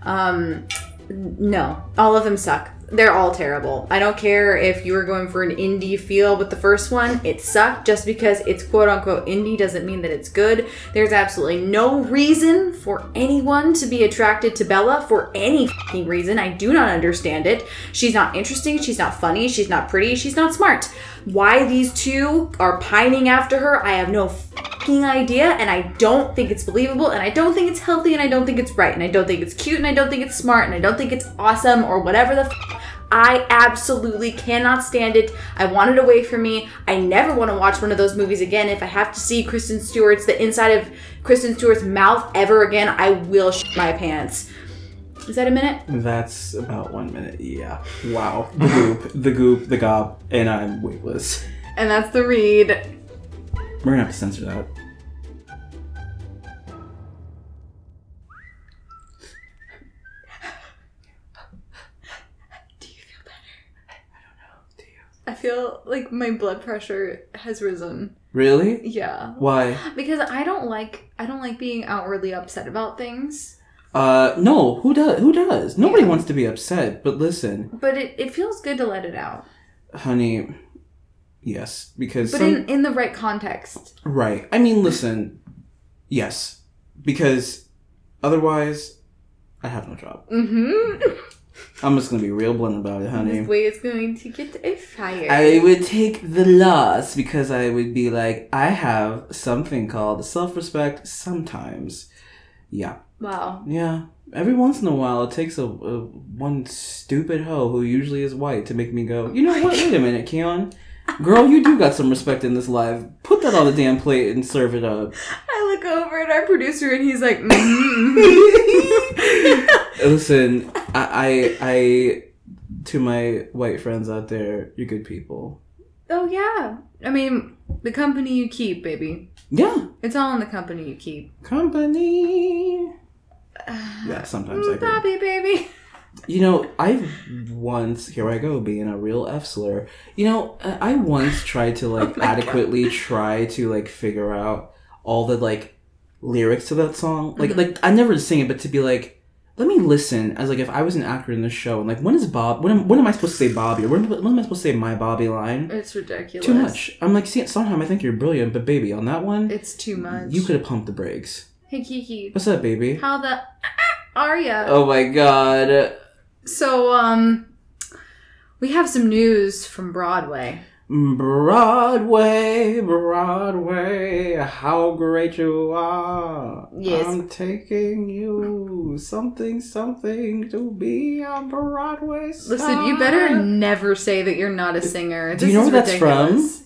um, no, all of them suck. They're all terrible. I don't care if you were going for an indie feel with the first one, it sucked. Just because it's quote unquote indie doesn't mean that it's good. There's absolutely no reason for anyone to be attracted to Bella for any reason. I do not understand it. She's not interesting, she's not funny, she's not pretty, she's not smart. Why these two are pining after her, I have no fucking idea, and I don't think it's believable, and I don't think it's healthy, and I don't think it's right, and I don't think it's cute, and I don't think it's smart, and I don't think it's awesome, or whatever the f- I absolutely cannot stand it. I want it away from me. I never want to watch one of those movies again. If I have to see Kristen Stewart's, the inside of Kristen Stewart's mouth ever again, I will shit my pants. Is that a minute? That's about one minute. Yeah. Wow. The goop, the goop, the gop, and I'm weightless. And that's the read. We're gonna have to censor that. I feel like my blood pressure has risen. Really? Yeah. Why? Because I don't like I don't like being outwardly upset about things. Uh, no. Who does? Who does? Nobody wants to be upset. But listen, But it, it feels good to let it out. honey. Yes, because But some- in, in the right context. right. I mean, listen. Yes, because otherwise, I have no job. Mm-hmm. [laughs] I'm just gonna be real blunt about it, honey. This way is going to get a fire. I would take the loss because I would be like, I have something called self respect sometimes. Yeah. wow. Yeah. Every once in a while, it takes a, a one stupid hoe who usually is white to make me go, you know what? Wait a minute, Keon. Girl, you do got some respect in this life. Put that on the damn plate and serve it up. I look over at our producer and he's like, mm [laughs] [laughs] [laughs] Listen, I, I, I, to my white friends out there, you're good people. Oh yeah. I mean, the company you keep, baby. Yeah. It's all in the company you keep. Company. Yeah, sometimes I Mm. Bobby, baby. You know, I've once here I go being a real F slur. You know, I I once tried to like [laughs] Oh adequately try to like figure out all the like lyrics to that song. Like Mhm. like I never sing it, but to be like, let me listen as like if I was an actor in the show and like when is Bob? When am, when am I supposed to say Bobby? Or when, when am I supposed to say my Bobby line? It's ridiculous. Too much. I'm like, see, sometimes I think you're brilliant, but baby, on that one, It's too much. you could have pumped the brakes. Hey Kiki, What's up, baby? how the are ya? Oh my god. So um, we have some news from Broadway. Broadway, Broadway, how great you are. Yes. I'm taking you something, something to be a Broadway star. Listen, you better never say that you're not a singer. Do you know where that's ridiculous.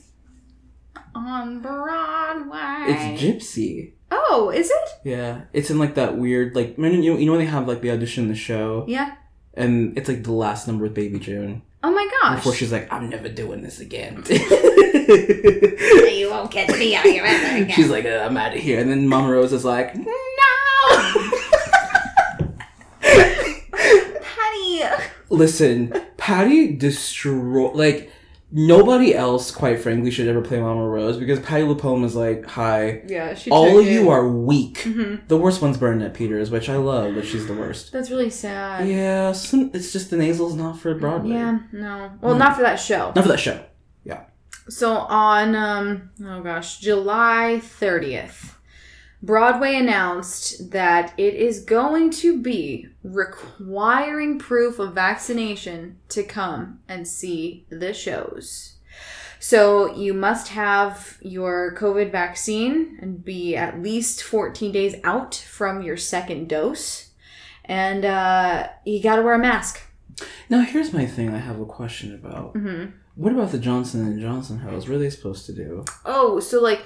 On Broadway. It's Gypsy. oh, is it? Yeah. It's in like that weird, like, you, you know when they have like the audition, the show? Yeah. And it's like the last number with Baby June. Oh my gosh. Before she's like, I'm never doing this again. [laughs] [laughs] you won't catch me out here ever again. She's like, uh, I'm out of here. And then Mama Rose is like, no. [laughs] Patti. listen, Patti destroy like nobody else, quite frankly, should ever play Mama Rose because Patti LuPone is like, hi, Yeah, she. all of you are weak. Mhm. The worst one's Bernadette Peters, which I love, but she's the worst. That's really sad. Yeah, some, it's just the nasal's not for Broadway. Yeah, no. Well, No. not for that show. Not for that show. Yeah. So on um oh gosh, July 30th, Broadway announced that it is going to be requiring proof of vaccination to come and see the shows. So you must have your COVID vaccine and be at least 14 days out from your second dose. And uh, you got to wear a mask. Now here's my thing. I have a question about. hmm What about the Johnson and Johnson house? What are they supposed to do? Oh, so like,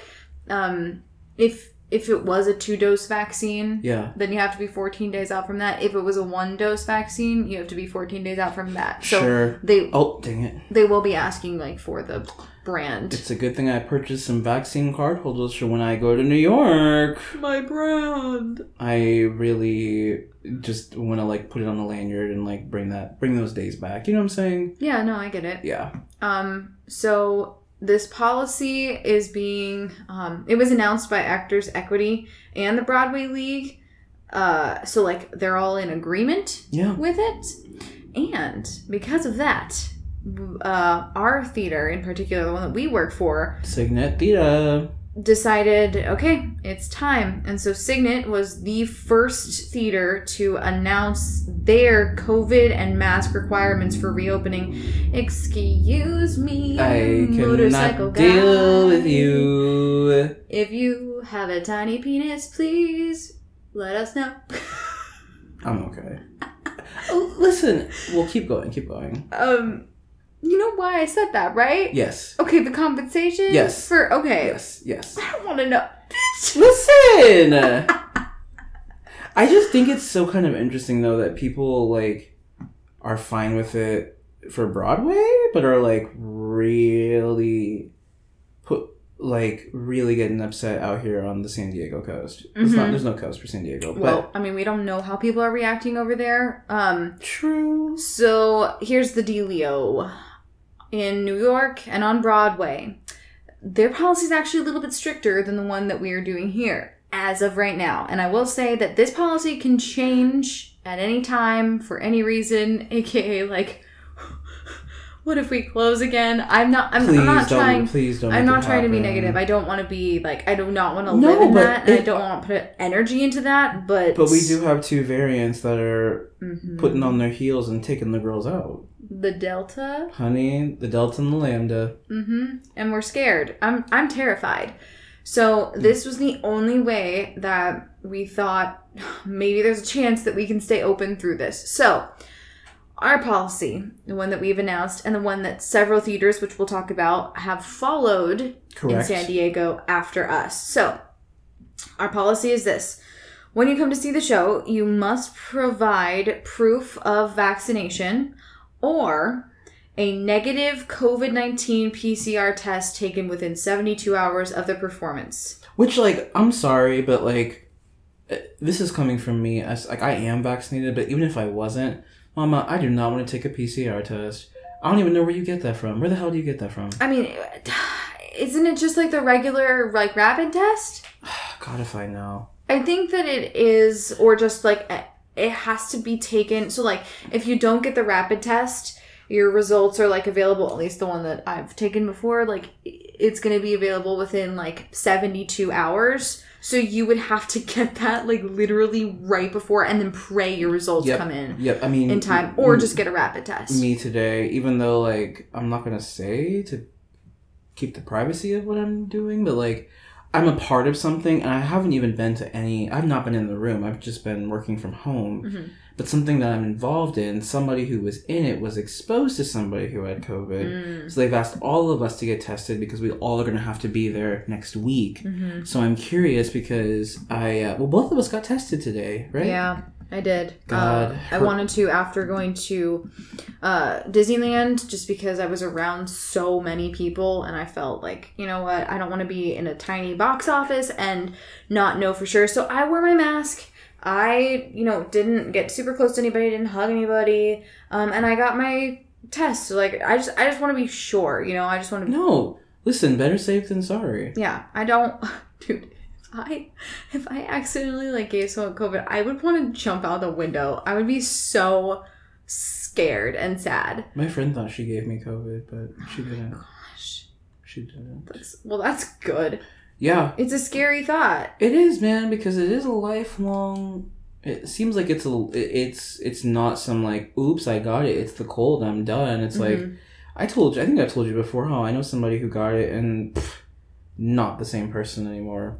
um, if if it was a two dose vaccine, Yeah, then you have to be 14 days out from that. If it was a one dose vaccine, you have to be 14 days out from that. So sure. they Oh, dang it! they will be asking like for the brand. It's a good thing I purchased some vaccine card holders for when I go to New York. My brand. I really just want to like put it on the lanyard and like bring that bring those days back. You know what I'm saying? Yeah, no, I get it. Yeah. Um, so this policy is being um, it was announced by Actors Equity and the Broadway League. Uh, so like they're all in agreement Yeah. with it. And because of that, uh, our theater in particular, the one that we work for, Cygnet Theatre. Decided, okay, it's time. And so Cygnet was the first theater to announce their COVID and mask requirements for reopening. Excuse me, I motorcycle cannot guy. deal with you. If you have a tiny penis, please let us know. [laughs] I'm okay. [laughs] Listen, we'll keep going. Keep going. um, you know why I said that, right? Yes. Okay, the compensation. Yes. For okay. Yes. Yes. I don't want to know. Listen. [laughs] I just think it's so kind of interesting though that people like are fine with it for Broadway, but are like really put like really getting upset out here on the San Diego coast. It's not there's no coast for San Diego, but Well, I mean, we don't know how people are reacting over there. Um, true. so here's the dealio. In New York and on Broadway, their policy is actually a little bit stricter than the one that we are doing here as of right now. And I will say that this policy can change at any time for any reason, [laughs] aka like [laughs] what if we close again? I'm not I'm, Please I'm not don't. trying please don't. I'm not it trying to be negative. I don't want to be like I do not want to No, live in that, and I don't want to put energy into that. But But we do have two variants that are Mhm. putting on their heels and taking the girls out. The Delta, Honey, the Delta and the Lambda. Mm-hmm. and we're scared. I'm I'm terrified. So this was the only way that we thought [sighs] maybe there's a chance that we can stay open through this. So our policy, the one that we've announced, and the one that several theaters, which we'll talk about, have followed in San Diego after us. So, our policy is this when you come to see the show, you must provide proof of vaccination or a negative COVID 19 PCR test taken within 72 hours of the performance. Which, like, I'm sorry, but like, uh, this is coming from me. As like, I am vaccinated, but even if I wasn't, Mama, I do not want to take a PCR test. I don't even know where you get that from. Where the hell do you get that from? I mean, [sighs] isn't it just like the regular, like, rapid test? [sighs] God, if I know. I think that it is, or just like eh, it has to be taken. So, like, if you don't get the rapid test, your results are like available, at least the one that I've taken before, like, it's going to be available within like 72 hours. So, you would have to [laughs] get that like literally right before and then pray your results Yep. come in Yep, I mean, in time or just get a rapid test. me today. Even though, like, I'm not gonna say to keep the privacy of what I'm doing, but like I'm a part of something and I haven't even been to any I've not been in the room. I've just been working from home. Mhm. But something that I'm involved in, somebody who was in it was exposed to somebody who had COVID. Mm. So they've asked all of us to get tested because we all are going to have to be there next week. Mhm. So I'm curious because I uh, well both of us got tested today, right? Yeah, I did. God, Uh, I wanted to after going to uh, Disneyland just because I was around so many people and I felt like, you know what, I don't want to be in a tiny box office and not know for sure. So I wore my mask. I, you know, didn't get super close to anybody, didn't hug anybody, um, and I got my test. So, like, I just, I just want to be sure, you know. I just want to No, listen, better safe than sorry. yeah, I don't, [laughs] dude. I if I accidentally like gave someone COVID, I would want to jump out the window. I would be so scared and sad. My friend thought she gave me COVID, but she didn't. Gosh, She didn't. that's well, that's good. Yeah, It's a scary thought. it is, man, because it is a lifelong. It seems like it's a. It's it's not some like, oops, I got it. It's the cold. I'm done. It's like Mhm. I told you. I think I've told you before how I know somebody who got it and pff, not the same person anymore.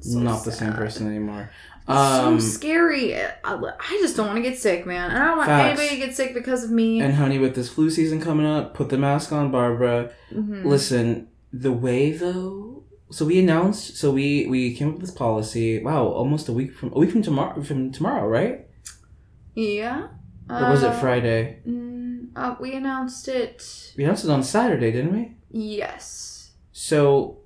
So not the same person anymore. It's Um, so scary. I, just don't want to get sick, man. And I don't want Facts. anybody to get sick because of me. and honey, with this flu season coming up, put the mask on, Barbara. Mhm. Listen, the way though, so we announced, so we we came up with this policy. Wow, almost a week from a week from tomorrow. From tomorrow, right? Yeah. Or was it Uh, Friday? mm, uh, we announced it. We announced it on Saturday, didn't we? Yes. So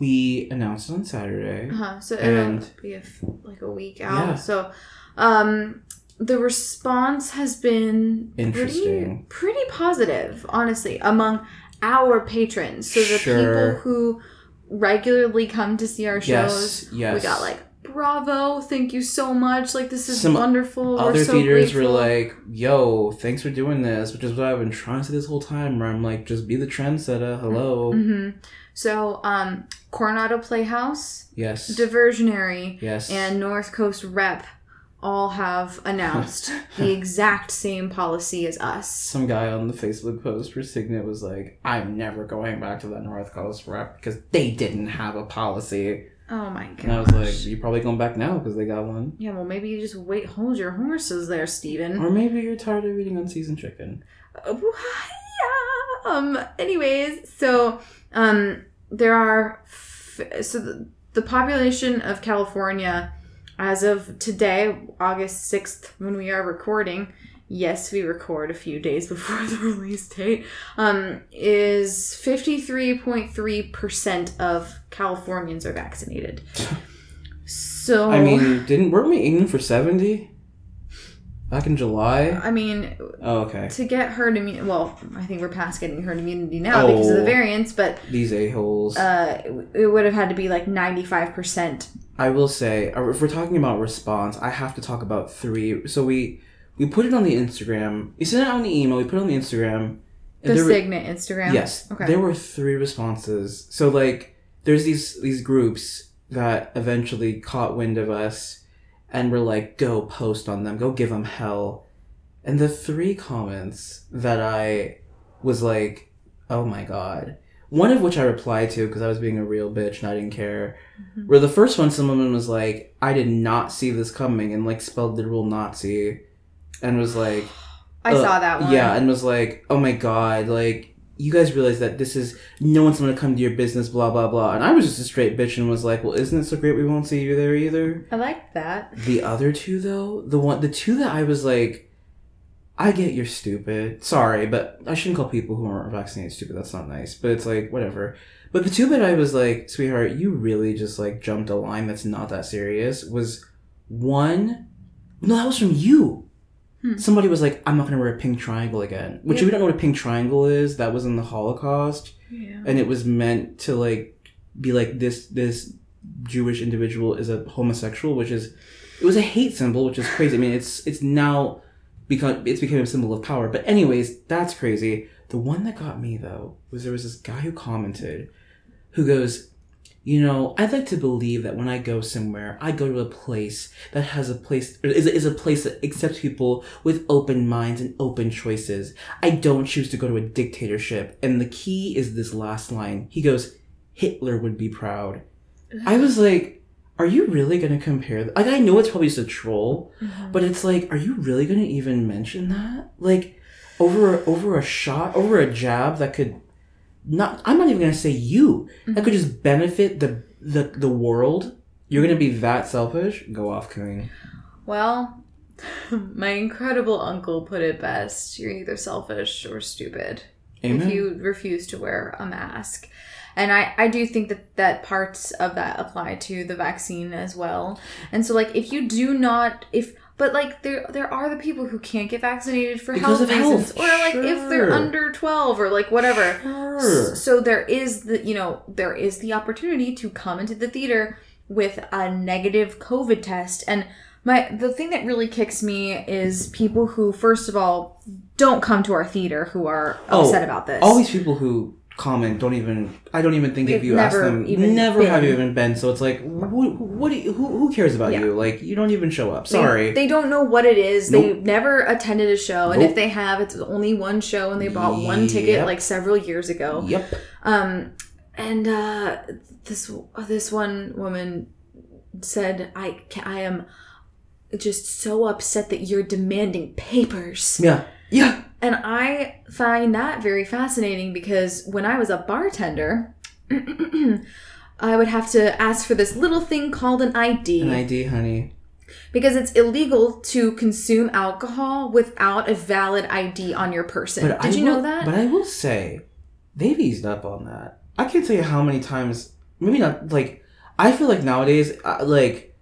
we announced on Saturday. Uh-huh. So And- it'll be a like a week out. Yeah. So, um, the response has been Interesting. pretty, pretty positive, honestly, among our patrons. So the Sure. people who regularly come to see our shows, Yes, yes. we got like, bravo, thank you so much. Like this is Some wonderful. Other so theaters were like, "Yo, thanks for doing this," which is what I've been trying to say this whole time. Where I'm like, "Just be the trendsetter." Hello. hmm So, um, Coronado Playhouse, Yes. Diversionary, yes. and North Coast Rep all have announced [laughs] the exact same policy as us. some guy on the Facebook post for Cygnet was like, "I'm never going back to that North Coast rep because they didn't have a policy." Oh my god. And I was like, "You're probably going back now because they got one." yeah, well, maybe you just wait, hold your horses there, Steven. Or maybe you're tired of eating unseasoned chicken. Uh, yeah. Um. Anyways, so um, there are f- so the, the population of California as of today, August sixth, when we are recording. Yes, we record a few days [laughs] before the release date. Um, is fifty three point three percent of Californians are vaccinated. [laughs] So I mean, didn't weren't we aiming for seventy back in July? I mean, Oh, okay. to get herd immunity. Well, I think we're past getting herd immunity now because of the Oh. variants, but These a holes. uh, it- would have had to be like ninety five percent. I will say, uh, if we're talking about response, I have to talk about three. So we we put it on the Instagram. We sent it on the email. We put it on the Instagram. The there were- Cygnet Instagram. Yes. Okay. There were three responses. So like there's these these groups that eventually caught wind of us and were like, go post on them, go give them hell. And the three comments that I was like, oh my god. One of which I replied to because I was being a real bitch and I didn't care. Mhm. Where the first one, someone was like, I did not see this coming and like spelled the literal Nazi and was like, I uh, saw that one. yeah, and was like, "Oh my god, like you guys realize that this is no one's gonna come to your business, blah blah blah." And I was just a straight bitch and was like, "Well, isn't it so great we won't see you there either?" I like that. The other two though, the one, the two that I was like, I get you're stupid. Sorry, but I shouldn't call people who aren't vaccinated stupid. That's not nice. But it's like whatever. But the two that I was like, sweetheart, you really just like jumped a line that's not that serious. Was one, no, that was from you. Hmm. Somebody was like, I'm not gonna wear a pink triangle again. Which if Yeah. you don't know what a pink triangle is, that was in the Holocaust, Yeah. and it was meant to like be like this this Jewish individual is a homosexual, which is it was a hate symbol, which is crazy. I mean, it's it's now become it's become a symbol of power. But anyways, that's crazy. The one that got me though was there was this guy who commented, who goes, you know, I'd like to believe that when I go somewhere, I go to a place that has a place, is, is a place that accepts people with open minds and open choices. I don't choose to go to a dictatorship. And the key is this last line. He goes, Hitler would be proud. I was like, are you really going to compare? th- Like, I know it's probably just a troll, Mm-hmm. but it's like, are you really going to even mention that? Like, over over a shot, over a jab that could not. I'm not even going to say you. That could mm-hmm. just benefit the the the world. You're going to be that selfish. Go off, Queen. Well, [laughs] my incredible uncle put it best. You're either selfish or stupid Amen. if you refuse to wear a mask. And I, I do think that, that parts of that apply to the vaccine as well. And so like if you do not if but like there there are the people who can't get vaccinated for Because health reasons health, or like if they're under 12 or like whatever. Sure. So there is the you know there is the opportunity to come into the theater with a negative COVID test and my the thing that really kicks me is people who first of all don't come to our theater who are Oh, upset about this. All these people who comment don't even. I don't even think if They've you ask them, never have you even been. So it's like, who, what? Do you, who, who cares about Yeah. you? Like, you don't even show up. Sorry. They, don't know what it is. Nope. They've never attended a show, and if they have, it's only one show, and they bought one ticket like several years ago. yep. Um, and uh, this this one woman said, "I I am just so upset that you're demanding papers." Yeah. Yeah. And I find that very fascinating because when I was a bartender, [clears throat] I would have to ask for this little thing called an ID An ID, honey. because it's illegal to consume alcohol without a valid ID on your person. Did I you will- know that? But I will say, they've eased up on that. I can't tell you how many times. Maybe not. Like, I feel like nowadays, uh, like,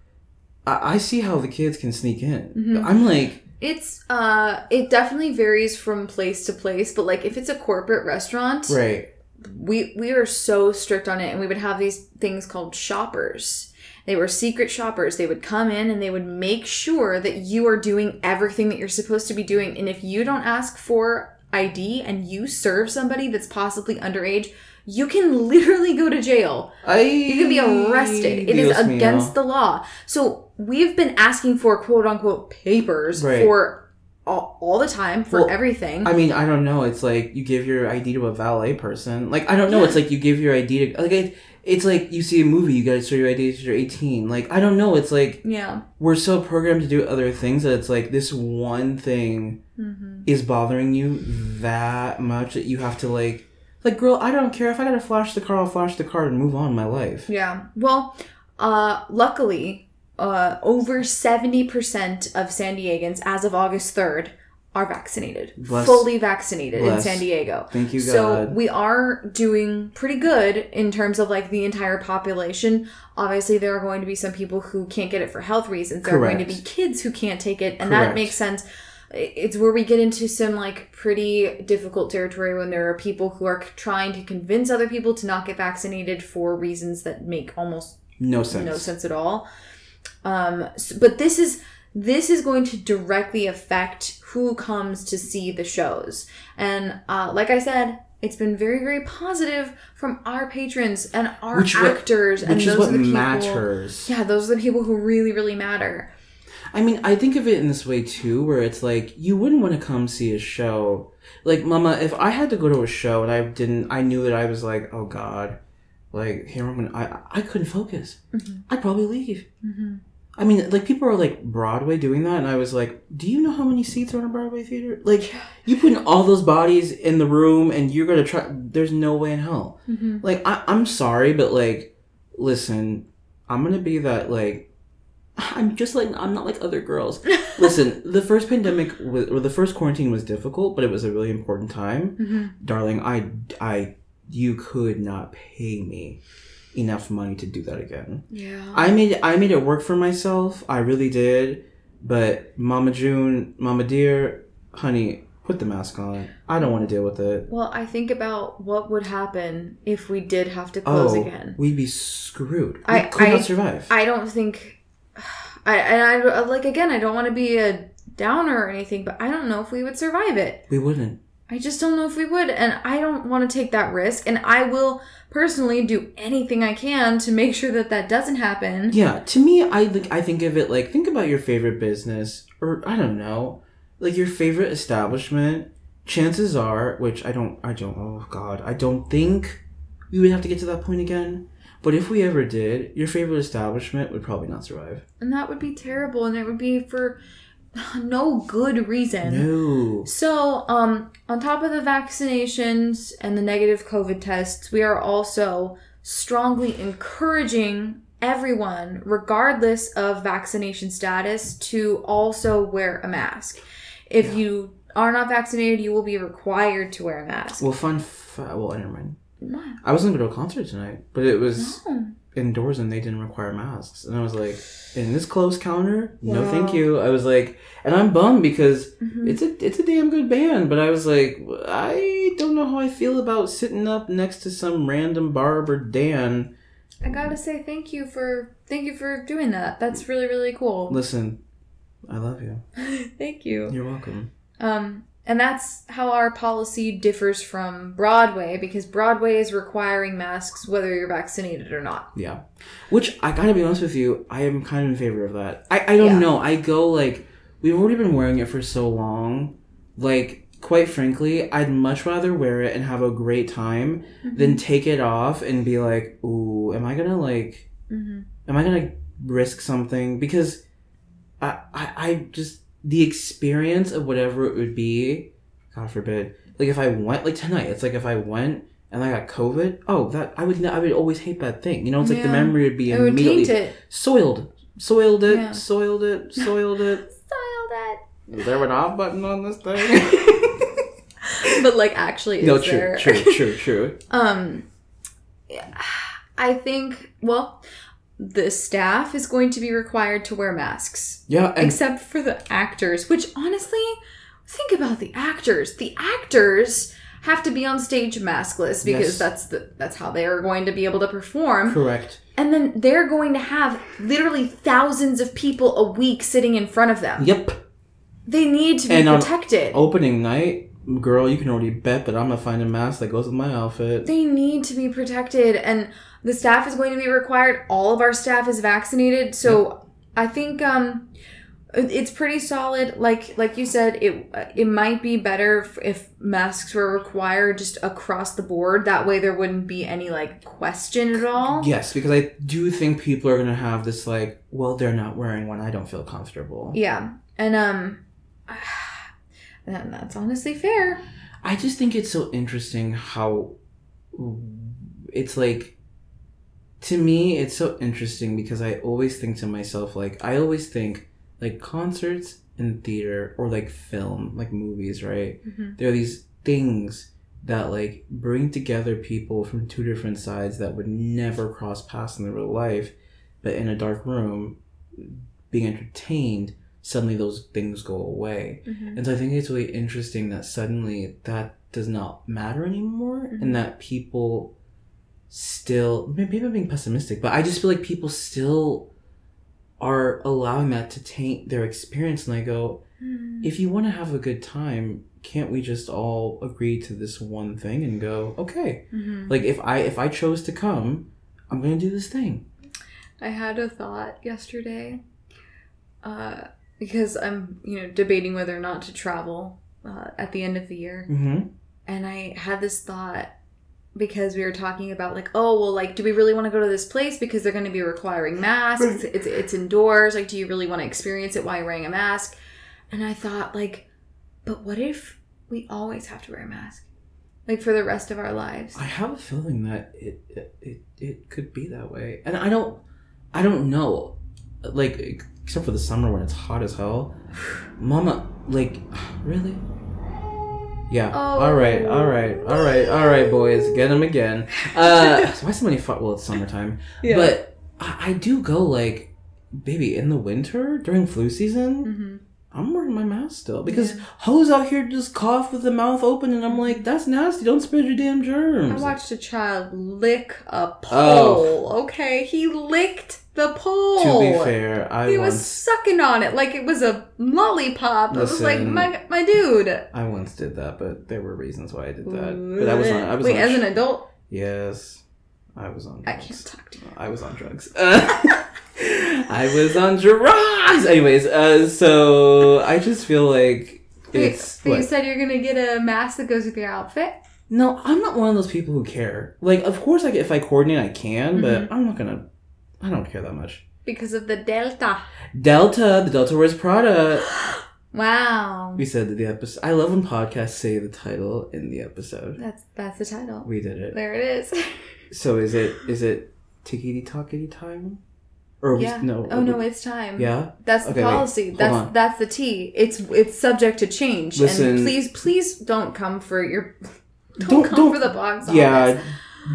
I, I see how the kids can sneak in. Mhm. I'm like, It's uh it definitely varies from place to place, but like if it's a corporate restaurant, right. we we are so strict on it and we would have these things called shoppers. They were secret shoppers. They would come in and they would make sure that you are doing everything that you're supposed to be doing. And if you don't ask for ID and you serve somebody that's possibly underage, you can literally go to jail. I, You can be arrested. It is Dios mío. against the law. So we've been asking for quote unquote papers Right. for all, all the time for Well, everything. I mean, I don't know. It's like you give your ID to a valet person. Like I don't know. It's like you give your ID to like it, it's like you see a movie. You gotta show your ID to you're 18. Like I don't know. It's like yeah. we're so programmed to do other things that it's like this one thing hmm is bothering you that much that you have to like like girl. I don't care if I gotta flash the car. I'll flash the car and move on my life. Yeah. Well, uh, luckily, uh, over 70% of San Diegans, as of August 3rd, are vaccinated. Bless- fully vaccinated in. San Diego. Thank you, So we are doing pretty good in terms of like the entire population. Obviously, there are going to be some people who can't get it for health reasons. There are going to be kids who can't take it, and that makes sense. It's where we get into some like pretty difficult territory when there are people who are trying to convince other people to not get vaccinated for reasons that make almost no sense. no sense at all. Um, but this is this is going to directly affect who comes to see the shows, and uh, like I said, it's been very very positive from our patrons and our Which what- actors, and those is what are the people. matters. Yeah, those are the people who really really matter. I mean, I think of it in this way too, where it's like you wouldn't want to come see a show. Like, Mama, if I had to go to a show and I didn't, I knew that I was like, oh God, like here I'm gonna, I I couldn't focus. Mhm. I'd probably leave. Mm-hmm. I mean, like people are like Broadway doing that, and I was like, do you know how many seats are in a Broadway theater? Like, you putting all those bodies in the room, and you're gonna try. There's no way in hell. Mm-hmm. Like, I, I'm sorry, but like, listen, I'm gonna be that like. I'm just like I'm not like other girls. [laughs] Listen, the first pandemic was, or the first quarantine was difficult, but it was a really important time, Mm-hmm. darling. I, I, you could not pay me enough money to do that again. Yeah. I made I made it work for myself. I really did. But Mama June, Mama Dear, honey, put the mask on. I don't want to deal with it. well, I think about what would happen if we did have to close oh, again. we'd be screwed. We I- could I- not survive. I don't think [sighs] I and I like again I don't want to be a downer or anything but I don't know if we would survive it. we wouldn't. I just don't know if we would. And I don't want to take that risk. And I will personally do anything I can to make sure that that doesn't happen. Yeah, to me, I think I think of it like think about your favorite business, or I don't know, like your favorite establishment. Chances are, which I don't, I don't. Oh God, I don't think we would have to get to that point again. But if we ever did, your favorite establishment would probably not survive. And that would be terrible. And it would be for [laughs] no good reason. No. So, um, on top of the vaccinations and the negative COVID tests, we are also strongly encouraging everyone, regardless of vaccination status, to also wear a mask. If you are not vaccinated, you will be required to wear a mask. Well, fun. F- well, never mind. I wasn't gonna go to a concert tonight, but it was No. Indoors and they didn't require masks. And I was like, in this close counter, no, Wow. thank you. I was like, and I'm bummed because Mhm. it's a it's a damn good band, but I was like, I don't know how I feel about sitting up next to some random Barb or Dan. I gotta say thank you for thank you for doing that. That's really really cool. Listen, I love you. [laughs] thank you. You're welcome. Um, and that's how our policy differs from Broadway because Broadway is requiring masks whether you're vaccinated or not. Yeah. Which I gotta be honest with you, I am kind of in favor of that. I, I don't Yeah. know. I go like we've already been wearing it for so long. Like, quite frankly, I'd much rather wear it and have a great time than take it off and be like, ooh, am I gonna like hmm am I gonna risk something? Because I, I, I just the experience of whatever it would be, God forbid. Like if I went like tonight, it's like if I went and I got COVID. Oh, that I would I would always hate that thing. You know, it's like the memory would be It would immediately taint it. soiled, soiled it, Yeah. soiled it, [laughs] soiled it. Style that. Is there an off button on this thing? [laughs] [laughs] But like actually is no, true, there. true, true, true. Um yeah, I think well the staff is going to be required to wear masks. Yeah, except for the actors which honestly think about the actors the actors have to be on stage maskless because Yes. that's the that's how they are going to be able to perform correct. and then they're going to have literally thousands of people a week sitting in front of them Yep. they need to be And protected Opening night, girl, you can already bet that I'm gonna find a mask that goes with my outfit. they need to be protected and the staff is going to be required all of our staff is vaccinated so i think um it's pretty solid like like you said it it might be better if- if masks were required just across the board that way there wouldn't be any like question at all Yes, because I do think people are gonna have this like, well, they're not wearing one. I don't feel comfortable. yeah and um and that's honestly fair I just think it's so interesting how it's like to me it's so interesting because I always think to myself like I always think like concerts and theater or like film like movies right Mhm. there are these things that like bring together people from two different sides that would never cross paths in their real life but in a dark room being entertained suddenly those things go away Mhm. and so I think it's really interesting that suddenly that does not matter anymore Mhm. and that people still maybe I'm being pessimistic, but I just feel like people still are allowing that to taint their experience and I go, Mhm. if you want to have a good time, can't we just all agree to this one thing and go, okay. Mhm. Like if I if I chose to come, I'm gonna do this thing. I had a thought yesterday uh, because I'm, you know, debating whether or not to travel uh, at the end of the year. Mm-hmm. And I had this thought because we were talking about, like, oh, well, like, do we really want to go to this place because they're going to be requiring masks? Right. It's, it's indoors. Like, do you really want to experience it while you're wearing a mask? And I thought, like, but what if we always have to wear a mask? Like, for the rest of our lives? I have a feeling that it, it it it could be that way, and I don't I don't know, like except for the summer when it's hot as hell. Mama, like, really? Yeah. Oh. All right. All right. All right. All right, boys, get them again. Uh, [laughs] why so many fought? Well, it's summertime, Yeah. but I, I do go like, baby, in the winter during flu season. hmm I'm wearing my mask still because hoes out here just cough with the mouth open, and I'm like, that's nasty. Don't spread your damn germs. I watched a child lick a oh. pole. Okay, he licked the pole. Oh. to be fair, I he once was sucking on it like it was a lollipop. I was like, my my dude. I once did that, but there were reasons why I did that. But I was on. I was Wait, as an adult, Yes, I was on. I Drugs. can't talk to you. I was on drugs. [laughs] I was on drugs. Anyways, uh, so I just feel like Wait, it's but you said you're gonna get a mask that goes with your outfit. no. I'm not one of those people who care. Like, of course, like if I coordinate, I can, Mm-hmm. but I'm not gonna. I don't care that much. Because of the Delta. Delta, the Delta wears Prada. [gasps] [gasps] Wow. We said that the episode. I love when podcasts say the title in the episode. That's that's the title. We did it. There it is. [laughs] So is it is it tickety tockety time? Or yeah. no? Oh no, it's time. Yeah. That's the Okay, policy. Hold That's on. that's the T. It's it's subject to change. Listen. and please please don't come for your [laughs] don't, Don't- come don't- for the box office. Yeah.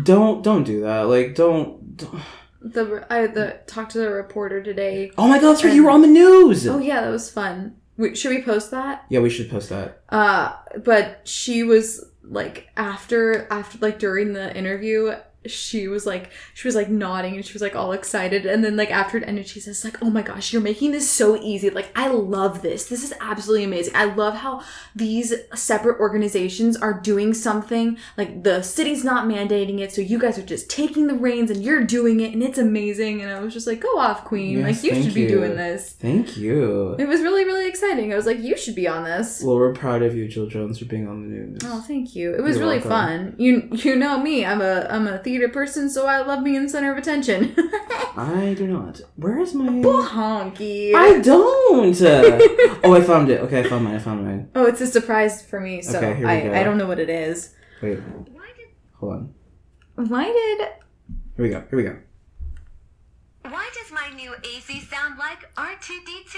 Don't don't do that. Like don't. don't- The I the talked to the reporter today. Oh my god, that's right. You were on the news. Oh yeah, that was fun. Wait, should we post that? Yeah, we should post that. Uh, but she was like after after like during the interview, she was like she was like nodding and she was like all excited and then like after it ended she says like oh my gosh you're making this so easy like i love this this is absolutely amazing i love how these separate organizations are doing something like the city's not mandating it so you guys are just taking the reins and you're doing it and it's amazing and i was just like go off queen Yes, like you should be you. doing this Thank you. it was really really exciting i was like you should be on this Well, we're proud of you, Jill Jones, for being on the news. Oh, thank you. It was You're really welcome. fun. You you know me. I'm a I'm a theater person, so I love being the center of attention. [laughs] I do not. Where is my? Honky. I don't. [laughs] oh, I found it. Okay, I found mine. I found mine. oh, it's a surprise for me, so Okay, here we I, go. I don't know what it is. Wait, Why did hold on. Why did Here we go. Here we go. why does my new AC sound like R2D2?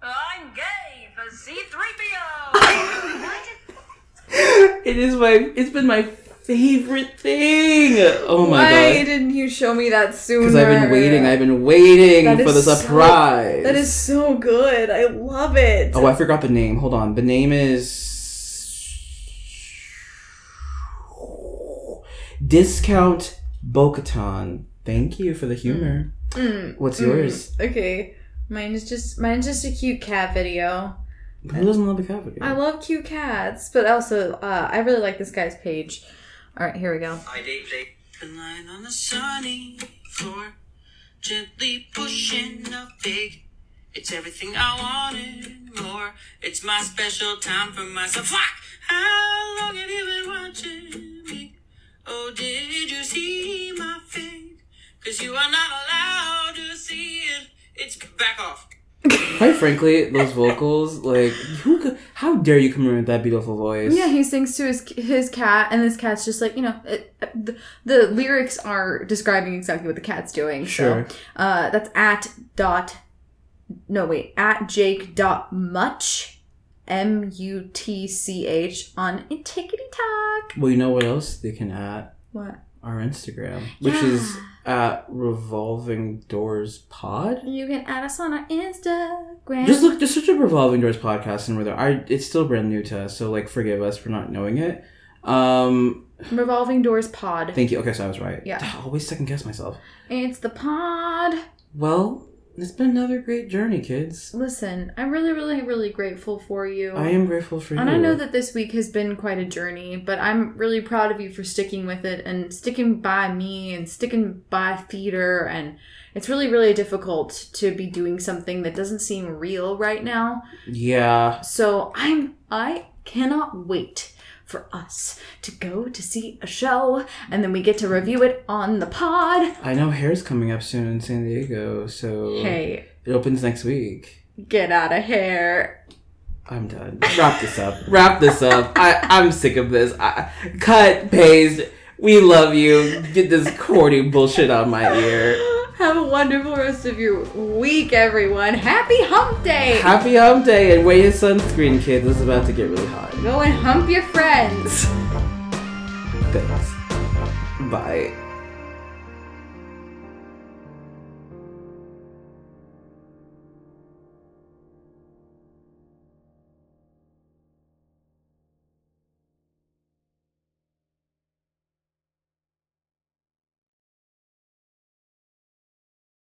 I'm gay for C3PO. [laughs] why did It is my. It's been my favorite thing. Oh my why god. Why didn't you show me that sooner? Because I've been waiting. I've been waiting That for the is so- surprise. That is so good. I love it. Oh, I forgot the name. Hold on. The name is Discount Bo-Katan. Thank you for the humor. Mm, What's mm, yours? Okay, mine is just mine's just a cute cat video. Who doesn't love a cat video? I love cute cats, but also uh, I really like this guy's page. All right, here we go. I date play and lying on the sunny floor, gently pushing a pig. It's everything I wanted more. It's my special time for myself. Fuck! How long have you been watching me? Oh, did you see my face? Cause you are not allowed to see it. It's back off. Quite frankly, those vocals, like, who? could- How dare you come in with that beautiful voice? Yeah, he sings to his his cat, and this cat's just like you know, it, the, the lyrics are describing exactly what the cat's doing. Sure. So, uh, that's at dot. No wait, at Jake dot much, M U T C H on Tickety Talk. Well, you know what else they can add? What? Our Instagram, which Yeah. is at Revolving Doors Pod. You can add us on our Instagram. Just look, just search up Revolving Doors podcast, and we're there. I, it's still brand new to us, so like, forgive us for not knowing it. Um, Revolving Doors Pod. thank you. Okay, so I was right. Yeah. I always second guess myself. It's the pod. Well, it's been another great journey, kids. Listen, I'm really, really, really grateful for you. I am grateful for you. And I know that this week has been quite a journey, but I'm really proud of you for sticking with it and sticking by me and sticking by theater. And it's really, really difficult to be doing something that doesn't seem real right now. Yeah. So I'm, I cannot wait for us to go to see a show and then we get to review it on the pod. I know Hair's coming up soon in San Diego, so Hey, it opens next week. get out of here. I'm done. Wrap this up. [laughs] Wrap this up. I, I'm sick of this. I, cut, paste. We love you. Get this corny bullshit on my ear. Have a wonderful rest of your week, everyone. Happy hump day! Happy hump day and wear your sunscreen, kids. It's about to get really hot. Go and hump your friends. [laughs] Thanks. Bye.